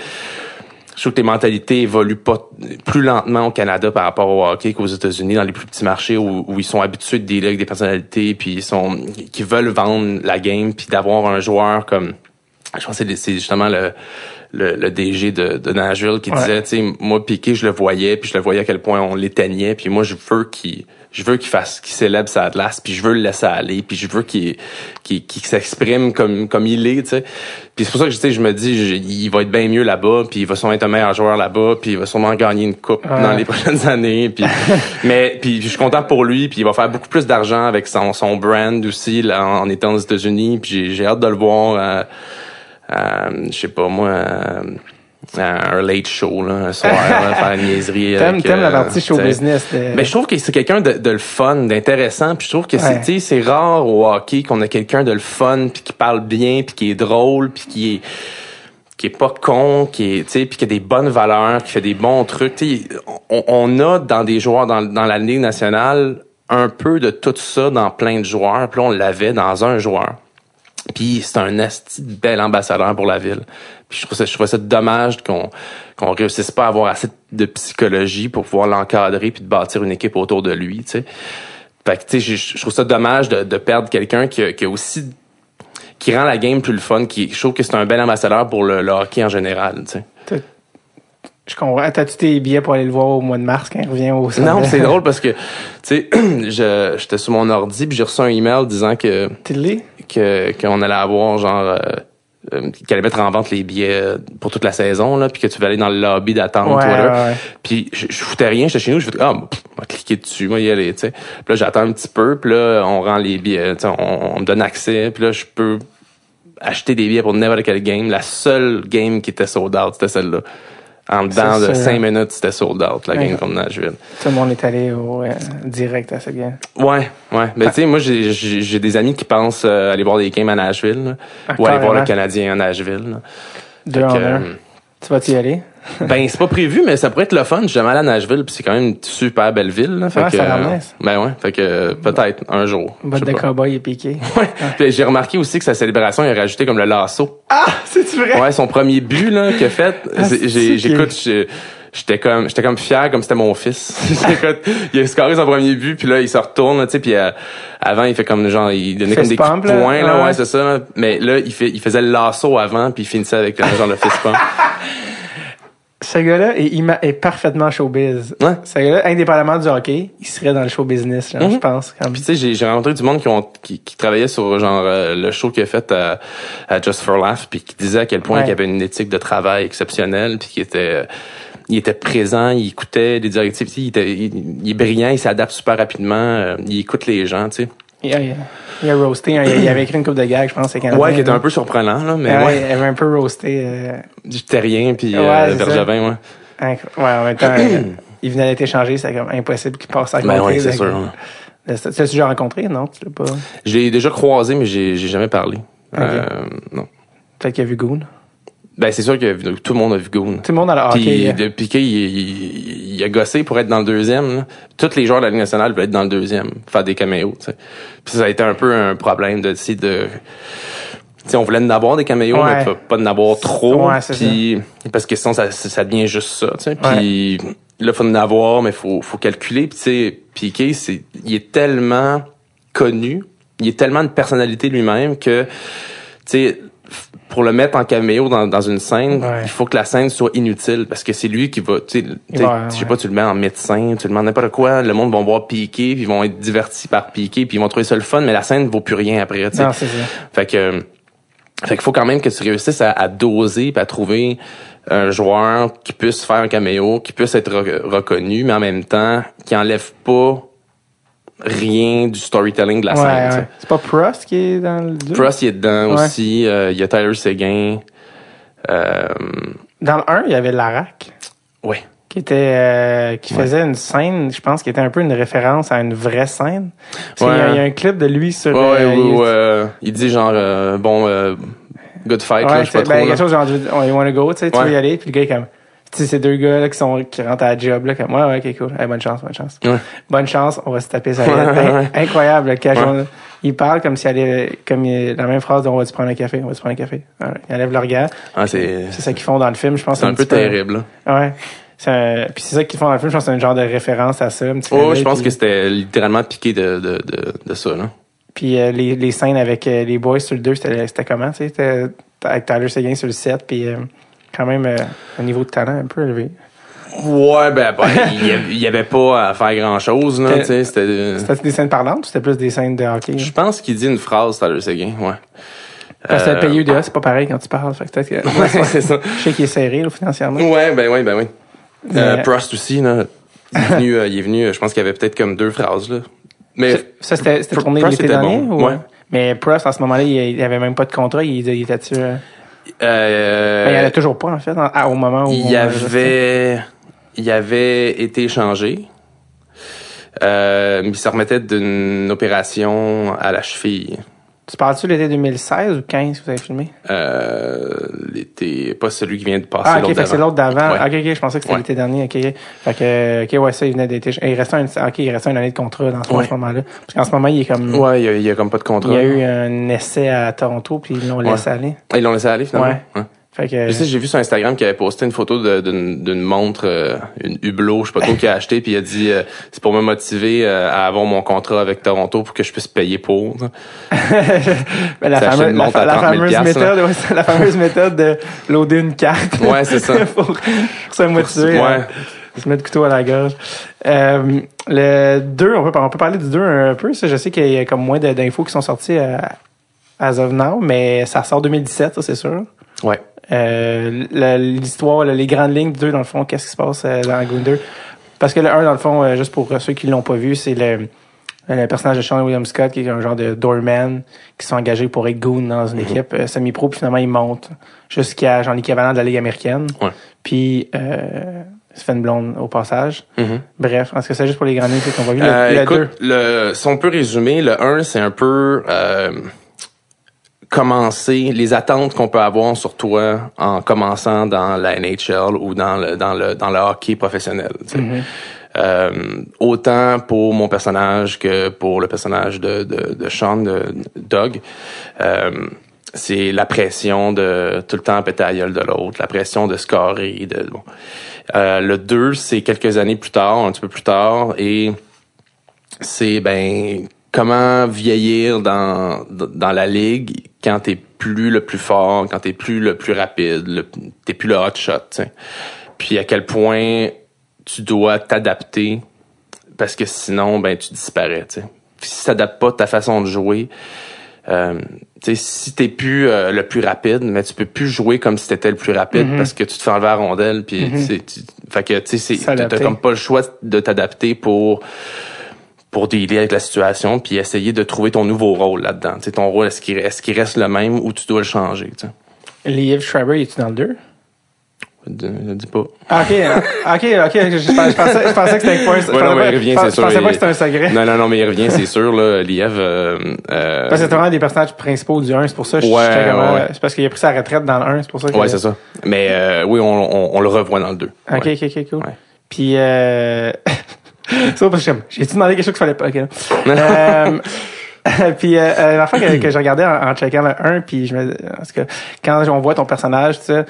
je trouve que les mentalités évoluent pas plus lentement au Canada par rapport au hockey qu'aux États-Unis dans les plus petits marchés où, où ils sont habitués de dealer avec des personnalités puis ils sont qui veulent vendre la game puis d'avoir un joueur comme je pense que c'est justement le le, le DG de, de Nashville qui Ouais. disait, tu sais, moi Piqué, je le voyais, puis je le voyais à quel point on l'éteignait, puis moi je veux qu'il je veux qu'il fasse qu'il célèbre sa glace, puis je veux le laisser aller, puis je veux qu'il qu'il qu'il s'exprime comme comme il est, tu sais. Puis c'est pour ça que je me dis je- il va être bien mieux là-bas, puis il va sûrement être un meilleur joueur là-bas, puis il va sûrement gagner une coupe Ouais. dans les prochaines années, puis mais puis je suis content pour lui, puis il va faire beaucoup plus d'argent avec son son brand aussi là, en, en étant aux États-Unis, puis j'ai hâte de le voir euh, euh, je sais pas moi euh, un late show là, un soir là, faire une niaiserie T'aimes, t'aimes la euh, partie show t'sais. business. de- Mais je trouve que c'est quelqu'un de, de le fun, d'intéressant. Puis je trouve que c'est, Ouais. rare au hockey qu'on a quelqu'un de le fun, puis qui parle bien, puis qui est drôle, puis qui est qui est pas con, qui est, tu sais, puis qui a des bonnes valeurs, qui fait des bons trucs. Tu sais, on, on a dans des joueurs dans, dans la Ligue nationale un peu de tout ça dans plein de joueurs. Puis on l'avait dans un joueur. Puis c'est un asti bel ambassadeur pour la ville. Puis je trouve ça, je trouve ça dommage qu'on qu'on réussisse pas à avoir assez de psychologie pour pouvoir l'encadrer puis de bâtir une équipe autour de lui, tu sais. Fait que tu sais, je, je trouve ça dommage de, de perdre quelqu'un qui, qui a aussi qui rend la game plus le fun. Qui, je trouve que c'est un bel ambassadeur pour le, le hockey en général, tu sais. Je comprends. T'as-tu tes billets pour aller le voir au mois de mars quand il revient au centre? Non, c'est drôle parce que tu sais, je- j'étais sur mon ordi puis j'ai reçu un email disant que qu'on allait avoir genre euh, euh, qu'il allait mettre en vente les billets pour toute la saison là puis que tu vas aller dans le lobby d'attente Ouais, ouais, puis je, je foutais rien j'étais chez nous je fais ah pff, on va cliquer dessus moi y aller tu sais. Puis là j'attends un petit peu puis là on rend les billets tu sais on, on me donne accès puis là je peux acheter des billets pour n'importe quel game. La seule game qui était sold out c'était celle-là en dedans de cinq minutes c'était sold out la game comme Nashville Tout le monde est allé au, euh, direct à cette game. Ouais, ouais. Mais tu sais, moi, j'ai- des amis qui pensent euh, aller voir des games à Nashville, là, Ah, ou aller voir le. Canadien à Nashville. là. Deux en Fait que, un. Tu vas-y aller? ben, c'est pas prévu, mais ça pourrait être le fun. J'ai jamais allé à Nashville, puis c'est quand même une super belle ville. Là, fait que, ça euh, nice. Ben ouais, fait que peut-être un jour. sais de cowboy et piqué. Ouais. J'ai remarqué aussi que sa célébration, il a rajouté comme le lasso. Ah! C'est-tu vrai? Ouais, son premier but là qu'il a fait, Ah, c'est- c'est j'écoute, j'étais comme, j'étais comme fier comme c'était mon fils. Il a scoré son premier but, puis là il se retourne, tu sais, puis euh, avant il fait comme genre, il donnait comme des pump, coups de là. poing là, Ouais. ouais, c'est ça. Mais là il fait, il faisait le lasso avant, puis il finissait avec le genre le fist pump. Ce gars-là est, est parfaitement showbiz. Ouais. Ce gars-là, indépendamment du hockey, il serait dans le show business, là, Mhm. je pense. Puis tu sais, j'ai, j'ai rencontré du monde qui ont qui, qui travaillait sur genre euh, le show qu'il a fait à, à Just for Laugh, puis qui disait à quel point Ouais. il y avait une éthique de travail exceptionnelle, puis qui était il était présent, il écoutait les directives, il, était, il, il est brillant, il s'adapte super rapidement, euh, il écoute les gens, tu sais. Il, a, il a roasté, hein, il, avait écrit une coupe de gags, je pense, c'est Canadien. Ouais, qui était un peu surprenant là, mais Ouais, ouais, il avait un peu roasté. Euh, du terrien puis Ouais, euh, Bergevin, ouais. ouais, en même temps, il venait d'être échangé, c'est comme impossible qu'il passe à côté. Ben ouais, c'est sûr. Tu l'as déjà rencontré, non? Tu l'as pas? Je l'ai déjà croisé, mais j'ai, j'ai jamais parlé. Euh, non. Peut-être qu'il a vu Goon. Ben c'est sûr que tout le monde a vu Goon. Tout le monde dans le Puis euh, de Piqué, il, il- il a gossé pour être dans le deuxième. là. Tous les joueurs de la Ligue nationale veulent être dans le deuxième, faire des caméos. tu sais. Puis ça a été un peu un problème de d'essayer de. Tu sais, on voulait en avoir des caméos, Ouais. mais pas, pas en avoir trop. Ouais, parce que sinon ça, ça devient juste ça. Puis là, faut en avoir, mais faut faut calculer. Puis Piqué, c'est il est tellement connu, il est tellement de personnalité lui-même que tu sais pour le mettre en caméo dans, dans une scène, Ouais. il faut que la scène soit inutile parce que c'est lui qui va, tu sais, je sais pas, tu le mets en médecin, tu le mets en n'importe quoi, le monde va voir Piqué, puis ils vont être divertis par Piqué, puis ils vont trouver ça le fun, mais la scène vaut plus rien après, tu sais. Fait que, fait qu'il faut quand même que tu réussisses à, à doser, puis à trouver un joueur qui puisse faire un caméo, qui puisse être re- reconnu, mais en même temps qui enlève pas rien du storytelling de la Ouais, scène. ouais. C'est pas Prost qui est dans le 2? Prost il est dedans Ouais. aussi. euh, Il y a Tyler Seguin. Euh, Dans le 1, il y avait Larac. ouais. qui était euh, qui faisait une scène, je pense, qui était un peu une référence à une vraie scène. Parce qu'il y a- Ouais. il y, a un clip de lui sur Ouais, euh, ouais, YouTube. ouais, euh, il dit genre euh, bon good fight là, Ouais, je sais pas trop. ben, quelque chose genre, oh, you wanna go, tu sais, tu Ouais. veux y aller, puis le gars est comme, sais, ces deux gars là qui sont qui rentrent à la job là, comme, ouais, ouais, ok, cool, Hey, bonne chance, bonne chance, Ouais. bonne chance, on va se taper ça. Incroyable, le casual. Ouais. Il parle comme s'il allait, comme il- la même phrase, de, on va se prendre un café, on va se prendre un café. Ouais, il enlève leur gars. Ah, c'est ça qu'ils font dans le film, je pense. c'est un peu petit peu- terrible. Là. Ouais. C'est un- Puis c'est ça qu'ils font dans le film, je pense que c'est un genre de référence à ça. Un petit Oh, je pense puis- que c'était littéralement piqué de de de, de ça là. Puis euh, les, les scènes avec euh, les boys sur le 2, c'était comment, tu sais? Avec Tyler Seguin sur le 7, puis euh, quand même euh, un niveau de talent un peu élevé. Ouais, ben, ben, il y avait- pas à faire grand chose, là, tu sais, c'était, C'était des scènes parlantes ou c'était plus des scènes de hockey? je pense qu'il dit une phrase, Tyler Seguin, ouais. Parce que Euh, le PUDA, c'est pas pareil quand tu parles. Fait que peut-être que, Ouais, c'est ça. je sais qu'il est serré, là, financièrement. Ouais, ben oui, ben oui. Euh, Prost aussi, là. Il est venu, euh, il est venu, euh, je pense qu'il y avait peut-être comme deux phrases, là. Mais, Ça, c'était tourné l'été dernier? bon, ou- ouais. Mais Prost, en ce moment-là, il, il avait même pas de contrat. Il, il était-tu... euh, ben, il en a toujours pas, en fait, en- au moment où... il avait, il avait été échangé. Euh, mais il se remettait d'une opération à la cheville. Tu parles-tu de l'été 2016 ou 15 que vous avez filmé? Euh, l'été, pas celui qui vient de passer. Ah, ok, c'est l'autre d'avant. Ouais. Ok, ok, je pensais que c'était Ouais. l'été dernier. Ok, ok. Fait que, ok, ouais, ça, il venait d'être. Il restait un, ok, il restait une année de contrat dans ce, Ouais. ce moment-là. Parce qu'en ce moment, il est comme. Ouais, il y a, il y a comme pas de contrat. Il y a eu un essai à Toronto, puis ils l'ont laissé aller. Ah, Ils l'ont laissé aller, finalement? Ouais. Fait que. Je sais, j'ai vu sur Instagram qu'il avait posté une photo d'une montre, euh, une Hublot, je sais pas trop, qu'il a acheté, puis il a dit euh, c'est pour me motiver euh, à avoir mon contrat avec Toronto pour que je puisse payer pour. Ben, la, une la, montre à la 30 000 fameuse méthode, ouais, c'est la fameuse méthode de loader une carte. Ouais, c'est ça. pour, se motiver. ouais. à se mettre le couteau à la gorge. Euh, le 2, on peut, on peut parler du 2 un peu. Ça, je sais qu'il y a comme moins d'infos qui sont sorties euh, as of now, mais ça sort 2017, ça, c'est sûr. Ouais. Euh, L'histoire, les grandes lignes du 2, dans le fond, qu'est-ce qui se passe euh, dans Goon 2? Parce que le 1, dans le fond, euh, juste pour euh, ceux qui l'ont pas vu, c'est le, le personnage de Sean William Scott, qui est un genre de doorman, qui sont engagés pour être goon dans une équipe euh, semi-pro, puis finalement, il monte jusqu'à genre l'équivalent de la Ligue américaine. Ouais. Puis, euh, se fait une blonde au passage. Mhm. Bref, est-ce que c'est juste pour les grandes lignes qu'on va vu? Le, Euh, le écoute, 2. le, si on peut résumer, le 1, c'est un peu euh, commencer les attentes qu'on peut avoir sur toi en commençant dans la NHL ou dans le dans le dans le hockey professionnel. tu sais. Mm-hmm. Euh, autant pour mon personnage que pour le personnage de, de, de Sean, de Doug. Euh, c'est la pression de tout le temps péter la gueule de l'autre, la pression de scorer. De, bon. Euh, le 2, c'est quelques années plus tard, un petit peu plus tard, et c'est ben comment vieillir dans dans la ligue quand t'es plus le plus fort, quand t'es plus le plus rapide, t'es plus le hot shot. tu sais. Puis à quel point tu dois t'adapter parce que sinon ben tu disparais. tu sais. Puis si t'adaptes pas ta façon de jouer, euh, tu sais, si t'es plus euh, le plus rapide, mais tu peux plus jouer comme si t'étais le plus rapide parce que tu te fais enlever la rondelle. Puis tu sais, tu- fait que tu sais, t'as comme pas le choix de t'adapter pour pour dealer avec la situation puis essayer de trouver ton nouveau rôle là-dedans. Tu sais, ton rôle est-ce qu'il qu'il reste le même ou tu dois le changer. Tu sais? Liev Schreiber, es-tu dans le 2? Je, je dis pas. Ah, ok, ah, ok, ok. Je, je pensais, je pensais que c'était je Ouais, non, pensais mais pas- il revient, je c'est pensais- sûr. Je pensais pas il- que c'était un secret. Non, non, non, mais il revient, c'est sûr, là, Liev. Euh, euh, Parce que c'est vraiment des personnages principaux du 1, c'est pour ça que je Ouais, ouais, euh, ouais. C'est parce qu'il a pris sa retraite dans le 1, c'est pour ça que. ouais, c'est ça. Mais euh, oui, on, on, on le revoit dans le 2. Ok, ok, ok, cool. Puis, euh... ça, parce que j'ai-tu demandé quelque chose qu'il fallait pas? Ok. euh... puis, euh, euh, l'enfant que, que j'ai regardé en, en checkant le 1, puis je me... Parce que quand on voit ton personnage, tu sais,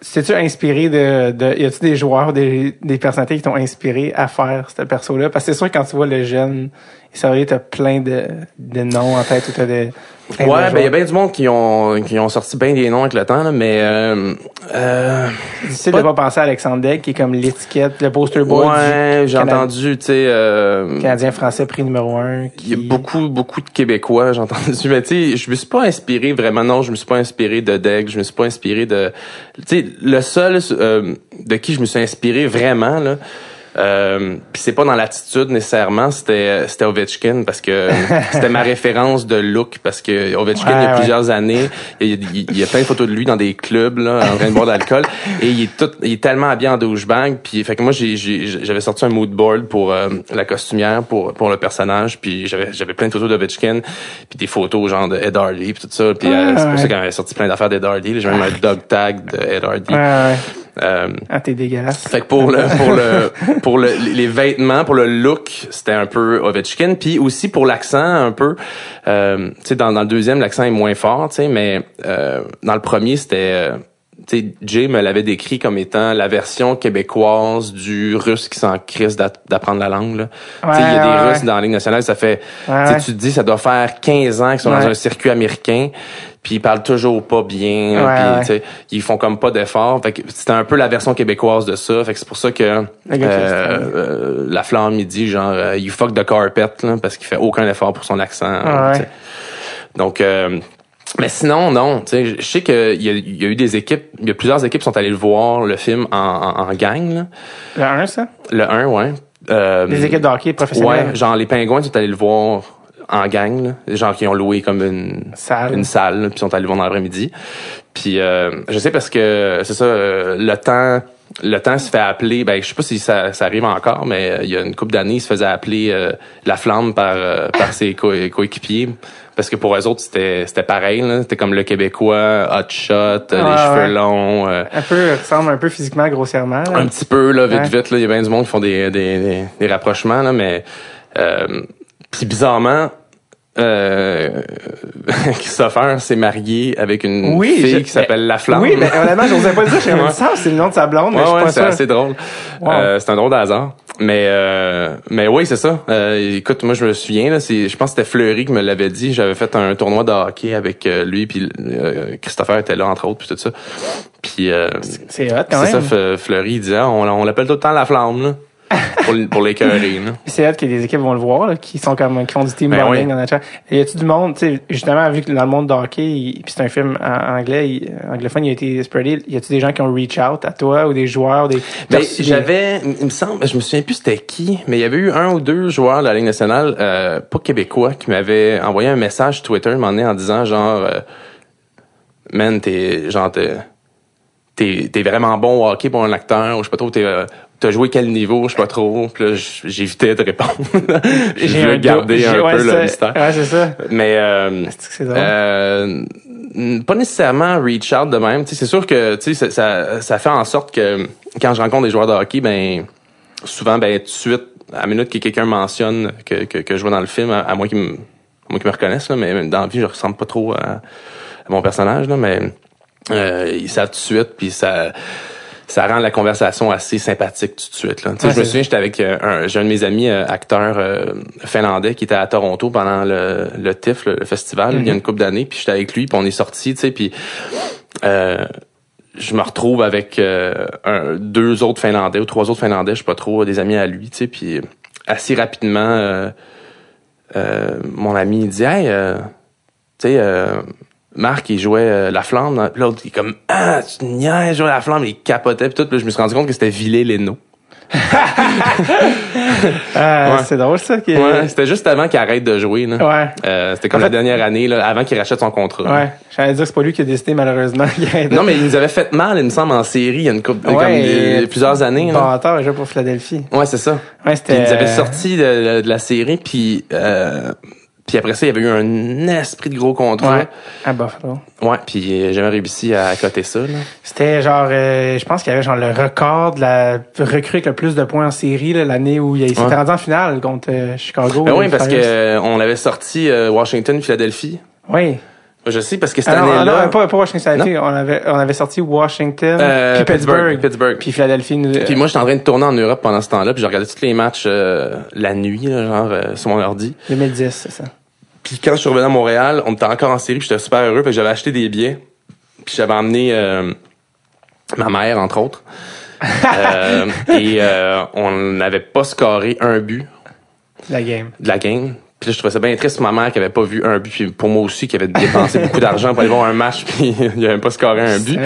c'est-tu inspiré de, de... Y a-tu des joueurs, des, des personnalités qui t'ont inspiré à faire ce perso-là? Parce que c'est sûr, quand tu vois le jeune, ça va t'as plein de, de noms en tête ou t'as plein de Ouais, ben il y a bien du monde qui ont qui ont sorti bien des noms avec le temps, là, mais euh, euh, C'est difficile de pas penser à Alexandre Degg, qui est comme l'étiquette, le poster boy ouais, j'ai entendu, tu sais, euh, Canadien français prix numéro un. il y a beaucoup beaucoup de Québécois, j'ai entendu, mais tu sais, je me suis pas inspiré vraiment, non, je me suis pas inspiré de Deg, je me suis pas inspiré de, tu sais, le seul euh, de qui je me suis inspiré vraiment là. Euh, puis c'est pas dans l'attitude nécessairement, c'était c'était Ovechkin parce que c'était ma référence de look parce que Ovechkin il y Ouais, a ouais. plusieurs années, il y, a, il- il y a plein de photos de lui dans des clubs là en train de boire de l'alcool et il est tout il est tellement habillé en douchebag puis fait que moi j'avais sorti un mood board pour euh, la costumière pour pour le personnage puis j'avais j'avais plein de photos d'Ovechkin puis des photos genre de Ed Hardy puis tout ça puis euh, Ah, c'est pour ouais. ça qu'on avait sorti plein d'affaires d'Ed Hardy j'ai même un dog tag de Ed Hardy Ouais, ouais. Euh, Ah, t'es dégueulasse. fait que pour le pour le pour le, les vêtements, pour le look, c'était un peu Ovechkin, puis aussi pour l'accent un peu. Euh, tu sais, dans, dans le deuxième, l'accent est moins fort, tu sais, mais euh, dans le premier, c'était euh, Jay me l'avait décrit comme étant la version québécoise du russe qui s'en crisse d'a- d'apprendre la langue. Il y a Ouais, des ouais, Russes dans la Ligue nationale, ça fait, tu te dis, ça doit faire 15 ans qu'ils sont dans un circuit américain, puis ils parlent toujours pas bien, puis ils font comme pas d'efforts. Fait que c'était un peu la version québécoise de ça. Fait que c'est pour ça que euh, euh, la flamme il dit genre euh, you fuck the carpet là, parce qu'il fait aucun effort pour son accent. Sais. Donc euh, mais sinon, non. Tu sais, je sais qu'il y, a- y a eu des équipes, il y a plusieurs équipes qui sont allées le voir, le film, en, en, en gang. Là. Le 1, ça? Le 1, ouais. Euh, Des équipes de hockey professionnelles. Ouais, genre les pingouins sont allés le voir en gang, là. Des gens qui ont loué comme une Salle. une salle, là, puis sont allés le voir dans l'après-midi. Puis euh, je sais parce que c'est ça, euh, le temps le temps se fait appeler, ben je sais pas si ça, ça arrive encore, mais euh, il y a une couple d'années, il se faisait appeler euh, la flamme par euh, par ses co- coéquipiers parce que pour eux autres c'était c'était pareil, là. c'était comme le québécois, hot shot, euh, les Ouais, cheveux ouais. longs. euh, Un peu, ressemble un peu physiquement, grossièrement. là. un petit peu là vite Ouais. vite là il y a bien du monde qui font des des, des, des rapprochements là mais euh, puis bizarrement euh, Christopher s'est marié avec une Oui, fille je- qui s'appelle mais- La Flamme. Oui, mais honnêtement, j'osais pas le dire. J'ai Ouais. ça, c'est le nom de sa blonde, mais Ouais, je suis ouais, pas c'est assez drôle. Wow. Euh, c'est un drôle de hasard. Mais euh, mais oui, c'est ça. Euh, écoute, moi je me souviens là, je pense que c'était Fleury qui me l'avait dit, j'avais fait un tournoi de hockey avec euh, lui puis euh, Christopher était là entre autres puis tout ça. Puis euh, C'est hot, quand c'est ça même. Fleury il disait on, on l'appelle tout le temps la flamme là. Pour pour l'écœurer. C'est hot que des équipes vont le voir, là, qui sont comme, qui font du team Ben bonding oui. dans la chat. Et y a-tu du monde, tu sais, justement, vu que dans le monde de hockey, il- puis c'est un film en anglais, il- anglophone, il a été spreadé, y a-tu des gens qui ont reach out à toi, ou des joueurs, ou des, Ben, j'avais, il me semble, je me souviens plus c'était qui, mais il y avait eu un ou deux joueurs de la Ligue nationale, euh, pas québécois, qui m'avaient envoyé un message Twitter donné en disant genre, euh, man, t'es, genre, t'es, t'es, t'es vraiment bon au hockey pour un acteur, ou je sais pas trop, t'es, euh, t'as joué quel niveau, je sais pas trop, puis là, j'évitais de répondre. J'ai voulu garder un ouais, peu le mystère. Ouais, c'est ça. Mais, euh, que euh, pas nécessairement reach out de même. C'est sûr que tu sais, ça, ça, ça fait en sorte que quand je rencontre des joueurs de hockey, ben souvent, ben tout de suite, à la minute que quelqu'un mentionne que, que, que je vois dans le film, à, à moins qu'ils me, à moins qu'ils me reconnaissent, là, mais dans la vie, je ressemble pas trop à, à mon personnage, là, mais euh, ils savent tout de suite, puis ça ça rend la conversation assez sympathique tout de suite. Là. Tu sais, Ouais, je me souviens, j'étais avec euh, un, j'ai un de mes amis euh, acteurs euh, finlandais qui était à Toronto pendant le, le TIFF, le, le festival, il y a une couple d'années, puis j'étais avec lui, puis on est sortis, tu sais, puis euh, je me retrouve avec euh, un- deux autres Finlandais ou trois autres Finlandais, je sais pas trop, des amis à lui, tu sais, puis assez rapidement, euh, euh, mon ami il dit, hey, euh, tu sais, euh, Marc, il jouait euh, la flamme, puis l'autre, il est comme, ah, tu niaises, jouer la flamme, il capotait, puis tout, puis là, je me suis rendu compte que c'était Villet Leno. Ouais. C'est drôle, ça. Qui... Ouais, c'était juste avant qu'il arrête de jouer, là. Ouais. Euh, c'était comme En la dernière année, là, avant qu'il rachète son contrat. Ouais. J'allais dire que c'est pas lui qui a décidé, malheureusement. Non, mais il nous avait fait mal, il me semble, en série, il y a une couple, comme Ouais, des- et- plusieurs années. Bon, attends, je pour Philadelphie. Ouais, c'est ça. Ouais, c'était. ils nous avaient sorti de, de la série, puis euh, puis après ça, il y avait eu un esprit de gros contrat. Ouais. À Buffalo. Ouais, puis j'ai jamais réussi à coter ça. C'était genre, euh, je pense qu'il y avait genre le record de la recrue avec le plus de points en série l'année où il s'était Ouais. rendu en finale contre euh, Chicago. Ben oui, parce que Flyers. euh, on avait sorti euh, Washington, Philadelphie. Oui. Je sais parce que cette Ah, non, année-là. non, pas, pas Washington, on avait, on avait sorti Washington, Euh, puis Pittsburgh, puis Philadelphie. nous- Puis moi, j'étais en train de tourner en Europe pendant ce temps-là, puis je regardais tous les matchs euh, la nuit, là, genre euh, sur mon ordi. 2010, c'est ça. Puis quand je suis revenu à Montréal, on était encore en série, puis j'étais super heureux, que j'avais acheté des billets. Puis j'avais emmené ma mère, entre autres. Et euh, on n'avait pas scoré un but La game. de la game. Puis là, je trouvais ça bien triste pour ma mère qui avait pas vu un but, puis pour moi aussi qui avait dépensé beaucoup d'argent pour aller voir un match, puis il avait pas scoré un but.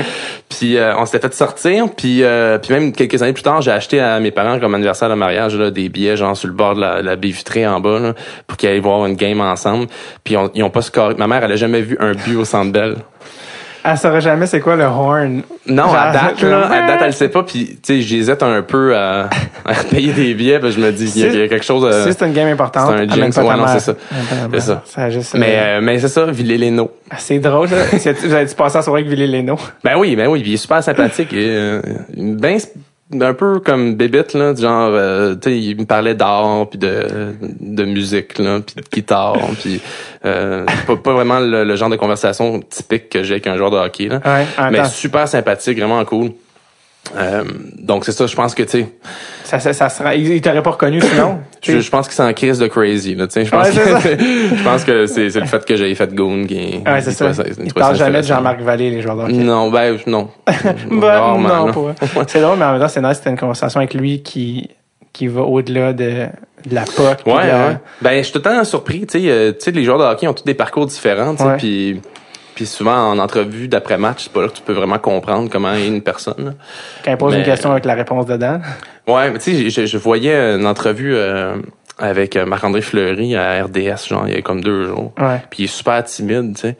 Puis euh, on s'était fait sortir, puis euh, puis même quelques années plus tard, j'ai acheté à mes parents comme anniversaire de mariage là, des billets genre sur le bord de la, la baie vitrée en bas là, pour qu'ils aillent voir une game ensemble. Puis on- ils ont pas scoré. Ma mère elle a jamais vu un but au Centre Bell. Elle saura jamais c'est quoi le horn. Non, à date là, à date elle sait pas. Puis tu sais, j'hésite un peu à, à payer des billets, que je me dis il y a, il y a quelque chose. euh, si c'est une game importante, c'est un jinx, ouais, non, c'est ça. C'est ça. Ça juste, mais euh, euh, mais c'est ça, Villé-Léno. c'est drôle, ça. Vous avez-tu passé la soirée avec Villy Leno? Ben oui, ben oui, puis il est super sympathique. et, euh, ben, un peu comme Bébite là, genre euh, tu sais il me parlait d'art puis de de musique là, puis de guitare puis euh, pas, pas vraiment le, le genre de conversation typique que j'ai avec un joueur de hockey là. Ouais, Mais super sympathique, vraiment cool. Euh, donc c'est ça, je pense que tu sais, ça, ça, ça sera, il il t'aurait pas reconnu sinon. je, je pense que c'est en crise de crazy là, tu sais, je pense Ouais, que je pense que c'est c'est le fait que j'ai fait Goon qui Ouais, c'est ça. Ils parlent jamais de Jean-Marc Vallée, les joueurs de hockey. Non, ben non. Ben, non, vrai. C'est drôle, mais en même temps, c'est nice, c'était une conversation avec lui qui, qui va au-delà de, de la POC. Ouais, la- ouais. Ben, je suis tout le temps surpris, tu sais, euh, les joueurs de hockey ont tous des parcours différents, tu sais, Ouais. puis puis souvent en entrevue d'après match, c'est pas là que tu peux vraiment comprendre comment est une personne. Quand il pose Mais- une question avec la réponse dedans. Ouais, mais tu sais, je, je voyais une entrevue euh, avec euh, Marc-André Fleury à RDS, genre il y a comme deux jours. Ouais. Puis il est super timide, tu sais.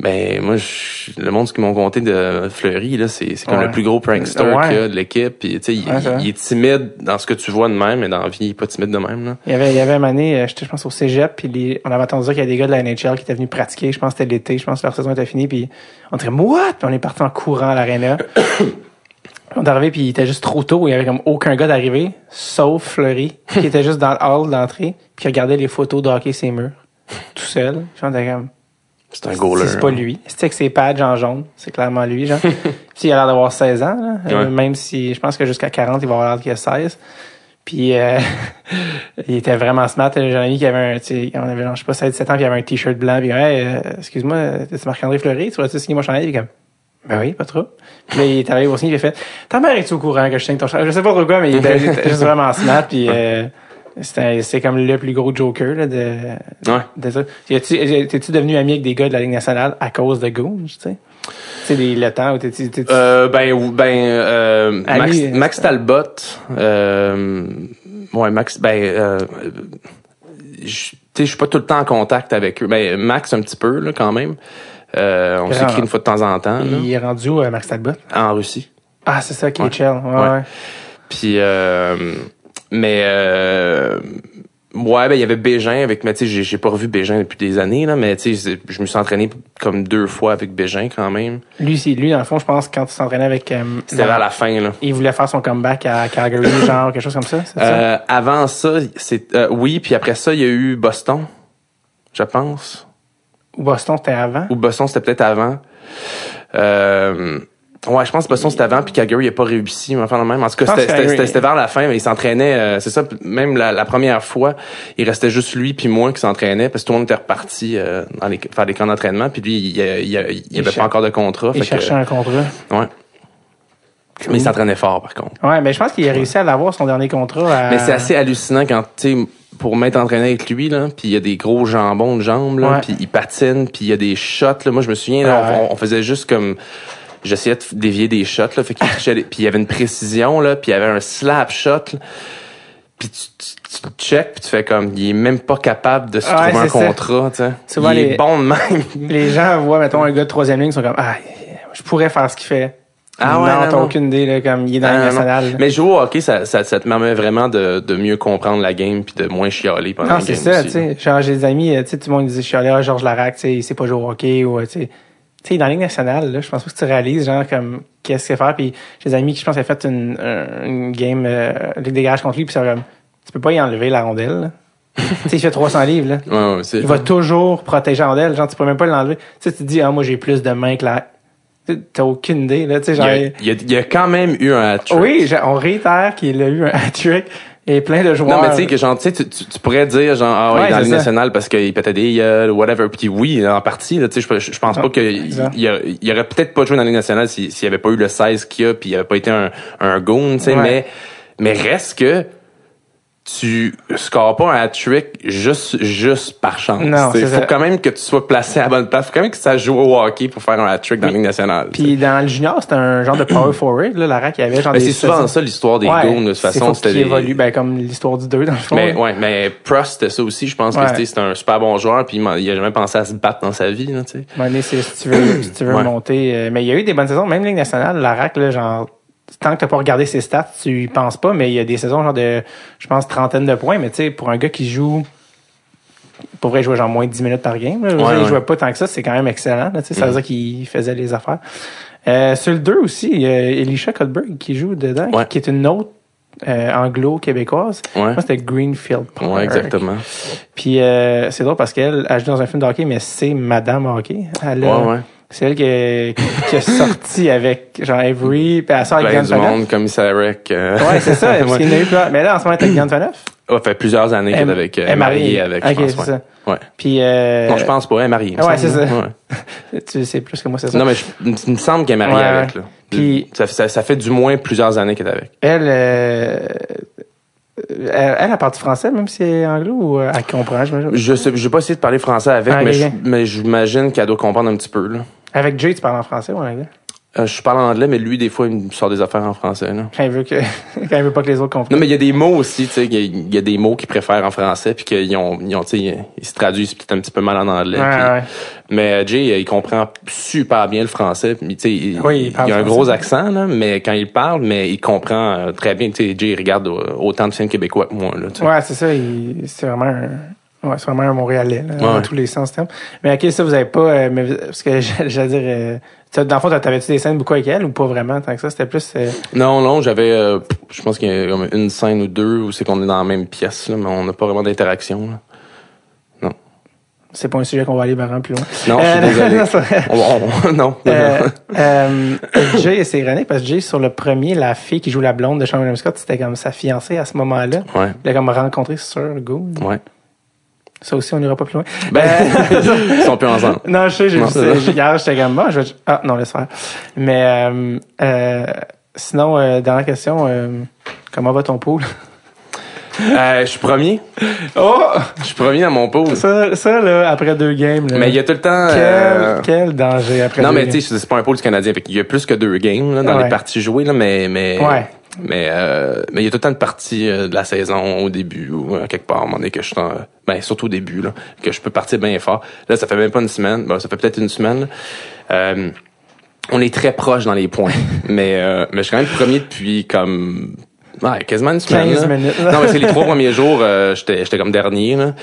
Ben moi, je- le monde ce qu'ils m'ont conté de Fleury là, c'est c'est comme Ouais. le plus gros prankster Ouais. qu'il y a de l'équipe. Puis tu sais, il, Ouais, est timide dans ce que tu vois de même, mais dans la vie, il est pas timide de même. Là. Il y avait, il y avait une année, euh, j'étais, je pense, au cégep, puis les- on avait entendu dire qu'il y a des gars de la NHL qui étaient venus pratiquer. Je pense que c'était l'été, je pense que leur saison était finie, puis on dirait, what? Puis on est parti en courant à l'aréna. on est arrivé, puis il était juste trop tôt. Il y avait comme aucun gars d'arriver, sauf Fleury, qui était juste dans le hall d'entrée, puis qui regardait les photos de hockey ses murs, tout seul. Était comme, C'est un goaler. c'est pas hein. lui. C'est avec ses pads en jaune. C'est clairement lui, genre. Puis il a l'air d'avoir 16 ans, là. Euh, Ouais. même si, je pense que jusqu'à 40, il va avoir l'air qu'il a 16. Puis, euh, il était vraiment smart. J'ai un ami qui avait un, tu sais, on avait, genre, je sais pas, 16, 17 ans, puis il avait un t-shirt blanc, puis hey, euh, excuse-moi, c'est Marc-André Fleury, tu vas-tu signer mon chandail? Puis comme, ben oui, pas trop. Puis là, il est arrivé au signe, il a fait, ta mère est au courant que je signe ton chandail? Je sais pas trop quoi, mais il était, juste vraiment smart, puis, euh, c'est comme le plus gros joker, là, de, Ouais. de ça. T'es-tu devenu ami avec des gars de la Ligue nationale à cause de Goons, tu sais? Tu sais, le temps où t'es-tu- Euh, ben, ben, euh, Max, euh, Max Talbot, euh, ouais, Max, ben, euh, je, suis pas tout le temps en contact avec eux. Ben, Max un petit peu, là, quand même. Euh, on s'écrit une fois de temps en temps, là, il est rendu où, euh, Max Talbot? en Russie. Ah, c'est ça, KHL. Ouais, Ouais. ouais. Puis, euh, mais, euh, ouais, ben, il y avait Bégin avec, mais tu sais, j'ai- pas revu Bégin depuis des années, là, mais tu sais, je me suis entraîné comme deux fois avec Bégin quand même. Lui, c'est lui, dans le fond, je pense, quand il s'entraînait avec, euh, C'était vers la fin, là. il voulait faire son comeback à Calgary, genre, quelque chose comme ça, c'est ça? Euh, avant ça, c'est euh, oui, puis après ça, il y a eu Boston, je pense. Ou Boston, c'était avant? Ou Boston, c'était peut-être avant. Euh, ouais, je pense que Boston c'était avant, puis Calgary n'a pas réussi, mais enfin le même. En tout cas, c'était- vers la fin, mais il s'entraînait. euh, c'est ça, même la, la première fois, il restait juste lui puis moi qui s'entraînait, parce que tout le monde était reparti euh, dans les, faire des camps d'entraînement, puis lui, il, il, il, il avait Il pas encore de contrat. Il fait que- cherchait un contrat. ouais. Mais il s'entraînait fort, par contre. Ouais, mais je pense qu'il a réussi à l'avoir, son dernier contrat. à- Mais c'est assez hallucinant quand tu sais pour m'être entraîné avec lui là, puis il y a des gros jambons de jambes là, puis il patine, puis il y a des shots là. Moi je me souviens là, Ah ouais. on, on faisait juste comme j'essayais de dévier des shots là, fait qu'il puis il y avait une précision là, puis il y avait un slap shot. là. Puis tu, tu, tu le check, puis tu fais comme il est même pas capable de se Ouais, trouver un c'est ça. contrat, tu sais. Souvent, il les- est bon de même. Les gens voient, mettons, un gars de troisième ligne, ils sont comme, ah, je pourrais faire ce qu'il fait. Ah ouais, non, non, t'as non. aucune idée, là, comme il est dans Ah, non, non. là. Mais jouer au hockey, ça, ça, ça te permet vraiment de, de mieux comprendre la game puis de moins chialer pendant Non, la c'est game ça, aussi, tu sais. Genre, j'ai des amis, euh, tu sais, tout le monde disait, je suis allé à Georges Larac, tu sais, il sait pas jouer au hockey, ou, euh, tu sais. Tu sais, dans la Ligue nationale, là, je pense pas que tu réalises, genre, comme, qu'est-ce qu'il faire. Puis, j'ai des amis qui, je pense, ont fait une, un- une game, euh, Ligue des garages contre lui, puis c'est comme, tu peux pas y enlever la rondelle, là. tu sais, il fait 300 livres, là. Ouais, ouais, Il va toujours protéger la rondelle, genre, tu peux même pas l'enlever. Tu sais, tu te dis, ah, moi, j'ai plus de mains que la, t'as aucune idée, là, tu sais, genre, a, il, y a, il y a quand même eu un hat-trick. oui, on réitère qu'il a eu un hat-trick et plein de joueurs. Non, mais tu sais, que genre, tu tu, tu- pourrais dire, genre, ah ouais, Ouais, dans ça. nationale parce qu'il pétait des gueules, whatever. Puis oui, en partie, là, tu sais, je, je pense Ah, pas qu'il exact. il, il aurait peut-être pas joué dans Ligue nationale s'il s'il avait pas eu le 16 qu'il a, puis il avait pas été un, un goon, tu sais, Ouais. mais, mais reste que tu scores pas un hat-trick juste, juste par chance. Non, faut ça. quand même que tu sois placé à la bonne place. faut quand même que ça joue au hockey pour faire un hat-trick dans la Ligue nationale. Puis dans le junior, c'était un genre de power forward, là, la rack, il y avait genre Mais des c'est souvent ça l'histoire des Ouais, goons, de toute façon. C'était des... évolue, ben, comme l'histoire du 2, dans le fond. Mais là. ouais, mais Prost c'était ça aussi. Je pense Ouais. que c'était c'était un super bon joueur, puis il, a jamais pensé à se battre dans sa vie, là, tu sais. C'est si tu veux, si tu veux Ouais. monter. euh, mais il y a eu des bonnes saisons, même Ligue nationale, la rack, là, genre, tant que t'as pas regardé ses stats, tu y penses pas, mais il y a des saisons, genre de, je pense, trentaine de points, mais tu sais, pour un gars qui joue, pour vrai, il jouait genre moins de 10 minutes par game, là. Ouais, dire, il ouais. jouait pas tant que ça, c'est quand même excellent, là, tu sais, ça veut dire qu'il faisait les affaires. Euh, sur le 2 aussi, il y a Elisha Cuthbert qui joue dedans, Ouais. qui est une autre euh, anglo-québécoise. Ouais. Moi, c'était Greenfield Park. Ouais, exactement. Puis euh, c'est drôle parce qu'elle elle joue dans un film de hockey, mais c'est Madame Hockey. Elle Ouais, ouais. C'est elle qui est, qui est sortie avec Jean Avery, puis elle sort avec Glenn du Faneuf. monde, commissaire Rec. euh, Ouais, c'est ça. parce ouais. qu'il y en a eu plein. Mais là, en ce moment, t'as Glenn Faneuf. Ça fait plusieurs années qu'elle Elle- est avec, euh, elle est mariée avec, Ok, je pense, c'est ouais. ça. Ouais. Puis, euh, Non, je pense pas, elle est mariée. Ouais, c'est ça. Ouais. Tu sais plus que moi, c'est ça. Non, mais je- il me semble qu'elle est mariée Ouais, avec, ouais. là. Puis- ça, ça, ça fait du moins plusieurs années qu'elle est avec. Elle, euh, elle, elle a parlé français, même si elle est anglo, ou euh, elle comprend, j'imagine. Je sais, j'ai pas essayé de parler français avec, Ah, mais, je- mais j'imagine qu'elle doit comprendre un petit peu, là. Avec Jay, tu parles en français ou en anglais? Euh, je parle en anglais, mais lui, des fois, il me sort des affaires en français, là. Quand il veut que, quand il veut pas que les autres comprennent. Non, mais il y a des mots aussi, tu sais, il y a- il y, a des mots qu'ils préfèrent en français, puis qu'ils ont, ils ont, se traduisent peut-être un petit peu mal en anglais. Ouais, puis- ouais. Mais euh, Jay, euh, il comprend super bien le français. puis, il, Oui, il il, parle a un français. gros accent, là, mais quand il parle, mais il comprend très bien. Tu sais, Jay, il regarde autant de films québécois que moi. Là. Ouais, c'est ça. il- C'est vraiment un, ouais, c'est vraiment un Montréalais, là, dans Ouais. tous les sens du terme. Mais ok, ça, vous avez pas, euh, mais, parce que j'allais dire, euh, tu- dans le fond, t'avais-tu des scènes beaucoup avec elle ou pas vraiment tant que ça? C'était plus, euh, Non, non, j'avais, euh, je pense qu'il y a comme une scène ou deux où c'est qu'on est dans la même pièce, là, mais on n'a pas vraiment d'interaction. là. c'est pas un sujet qu'on va aller vraiment plus loin. Non, je suis Euh, désolé. non, c'est vrai. On- on- non, Euh, Jay, c'est ironique parce que Jay, sur le premier, la fille qui joue la blonde de Sean William Scott, c'était comme sa fiancée à ce moment-là. ouais, Il a comme rencontré sur Good. ouais. Ça aussi, on n'ira pas plus loin. Ben, Euh, ils sont plus ensemble. non, je sais, j'ai Non, vu. Hier, j'étais comme, bon, je vais... Ah, non, laisse faire. Mais, euh, euh, sinon, euh, dernière question, euh, comment va ton pool? Euh, je suis premier. Oh! Je suis premier dans mon pool. Ça, ça, là, après deux games, là. Mais il y a tout le temps. quel, euh, quel danger après Non, deux mais games? tu sais, c'est pas un pôle du Canadien. Qu'il y a plus que deux games là, dans Ouais. les parties jouées, là, mais mais Ouais. Mais euh, mais il y a tout le temps de parties euh, de la saison au début ou euh, quelque part à un moment donné que je suis en- ben surtout au début là, que je peux partir bien fort. Là, ça fait même pas une semaine. Bon, ça fait peut-être une semaine. là. Euh, on est très proche dans les points, mais euh, mais je suis quand même premier depuis comme ouais, quasiment une semaine. 15 là. minutes. non, mais c'est les trois premiers jours, euh, j'étais j'étais comme dernier là.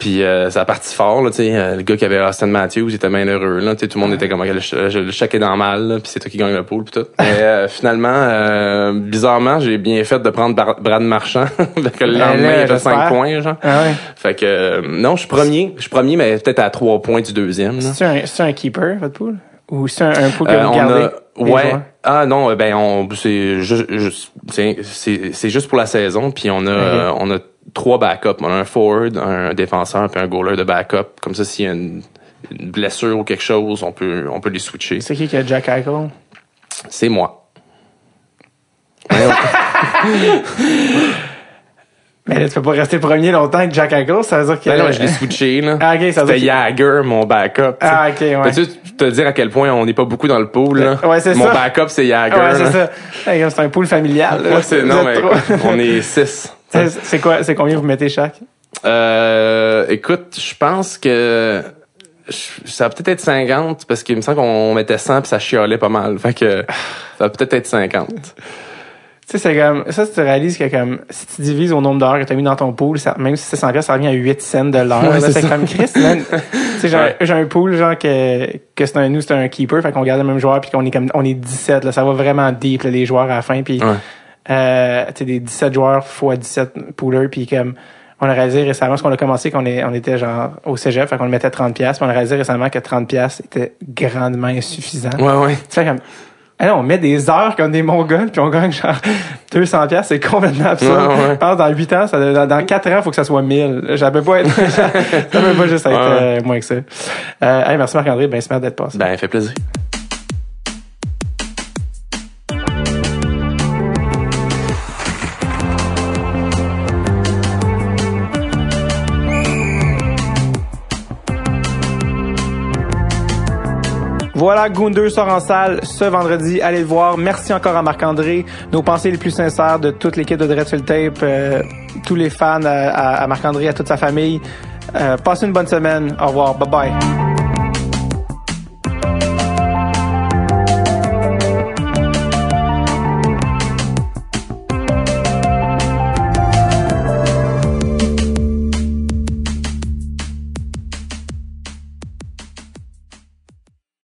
Puis euh, ça a parti fort, là, tu sais. euh, le gars qui avait Austin Matthews, il était bien heureux, là. Tout le monde était comme, le, je, le chèque est dans mal, là, puis c'est toi qui gagne le pool, puis tout. Mais euh, finalement, euh, bizarrement, j'ai bien fait de prendre Bar- Brad Marchand, parce que le Ben lendemain, il j'espère. 5 points, genre. Ah ouais. Fait que, euh, non, je suis premier. Je suis premier, mais peut-être à 3 points du deuxième. C'est un, un keeper, votre pool? Ou c'est un, un pool que Euh, on a, ouais. joueurs? Ah non, ben on c'est juste c'est juste pour la saison puis on a on a trois backups, on a un forward, un défenseur puis un goaler de backup comme ça s'il y a une, une blessure ou quelque chose, on peut on peut les switcher. C'est qui qui a Jack Eichel? C'est moi. Mais là, tu peux pas rester premier longtemps avec Jack Eichel, ça veut dire que... Ben non, je l'ai switché là. Ah, ok, ça veut C'était Jagger mon backup. tu sais. Ah, ok, ouais. Peux-tu te dire à quel point on n'est pas beaucoup dans le pool là? Ouais, c'est Mon ça. backup c'est Jagger. Ouais, c'est ça. Un pool familial. là. C'est non mais on est six. C'est quoi, c'est combien vous mettez chaque? Euh, écoute, je pense que ça va peut-être être 50 parce qu'il me semble qu'on mettait 100 puis ça chialait pas mal. Fait que ça va peut-être être 50. Tu sais, c'est comme, ça, tu réalises que comme, si tu divises au nombre d'heures que tu as mis dans ton pool, ça, même si c'est 100 pièces, ça revient à 8 cents de l'heure. Ouais, c'est comme Chris, man. tu sais, j'ai un- Ouais. j'ai un pool, genre, que, que c'est un, nous, c'est un keeper, fait qu'on garde le même joueur puis qu'on est comme, on est 17, là. Ça va vraiment deep, là, les joueurs à la fin puis, Ouais. Euh, des 17 joueurs fois 17 poolers puis comme, on a réalisé récemment, parce qu'on a commencé qu'on est, on était genre au cégep, fait qu'on le mettait 30 pièces, on a réalisé récemment que 30 pièces était grandement insuffisant. Ouais ouais. Tu fais comme, ah non, on met des heures comme des mongols, puis on gagne genre 200 pièces, c'est complètement absurde. Ouais, ouais. Je pense dans 8 ans, ça, dans, dans 4 ans, il faut que ça soit 1000. Ça peut pas être, ça peut pas juste être ouais. euh, moins que ça. Euh, hey, merci Marc-André, ben, c'est d'être passé. Ben fait plaisir. Voilà, Goon 2 sort en salle ce vendredi. Allez le voir. Merci encore à Marc-André. Nos pensées les plus sincères de toute l'équipe de Dread sur le Tape, euh, tous les fans, à, à- à Marc-André, à toute sa famille. Euh, passez une bonne semaine. Au revoir. Bye bye.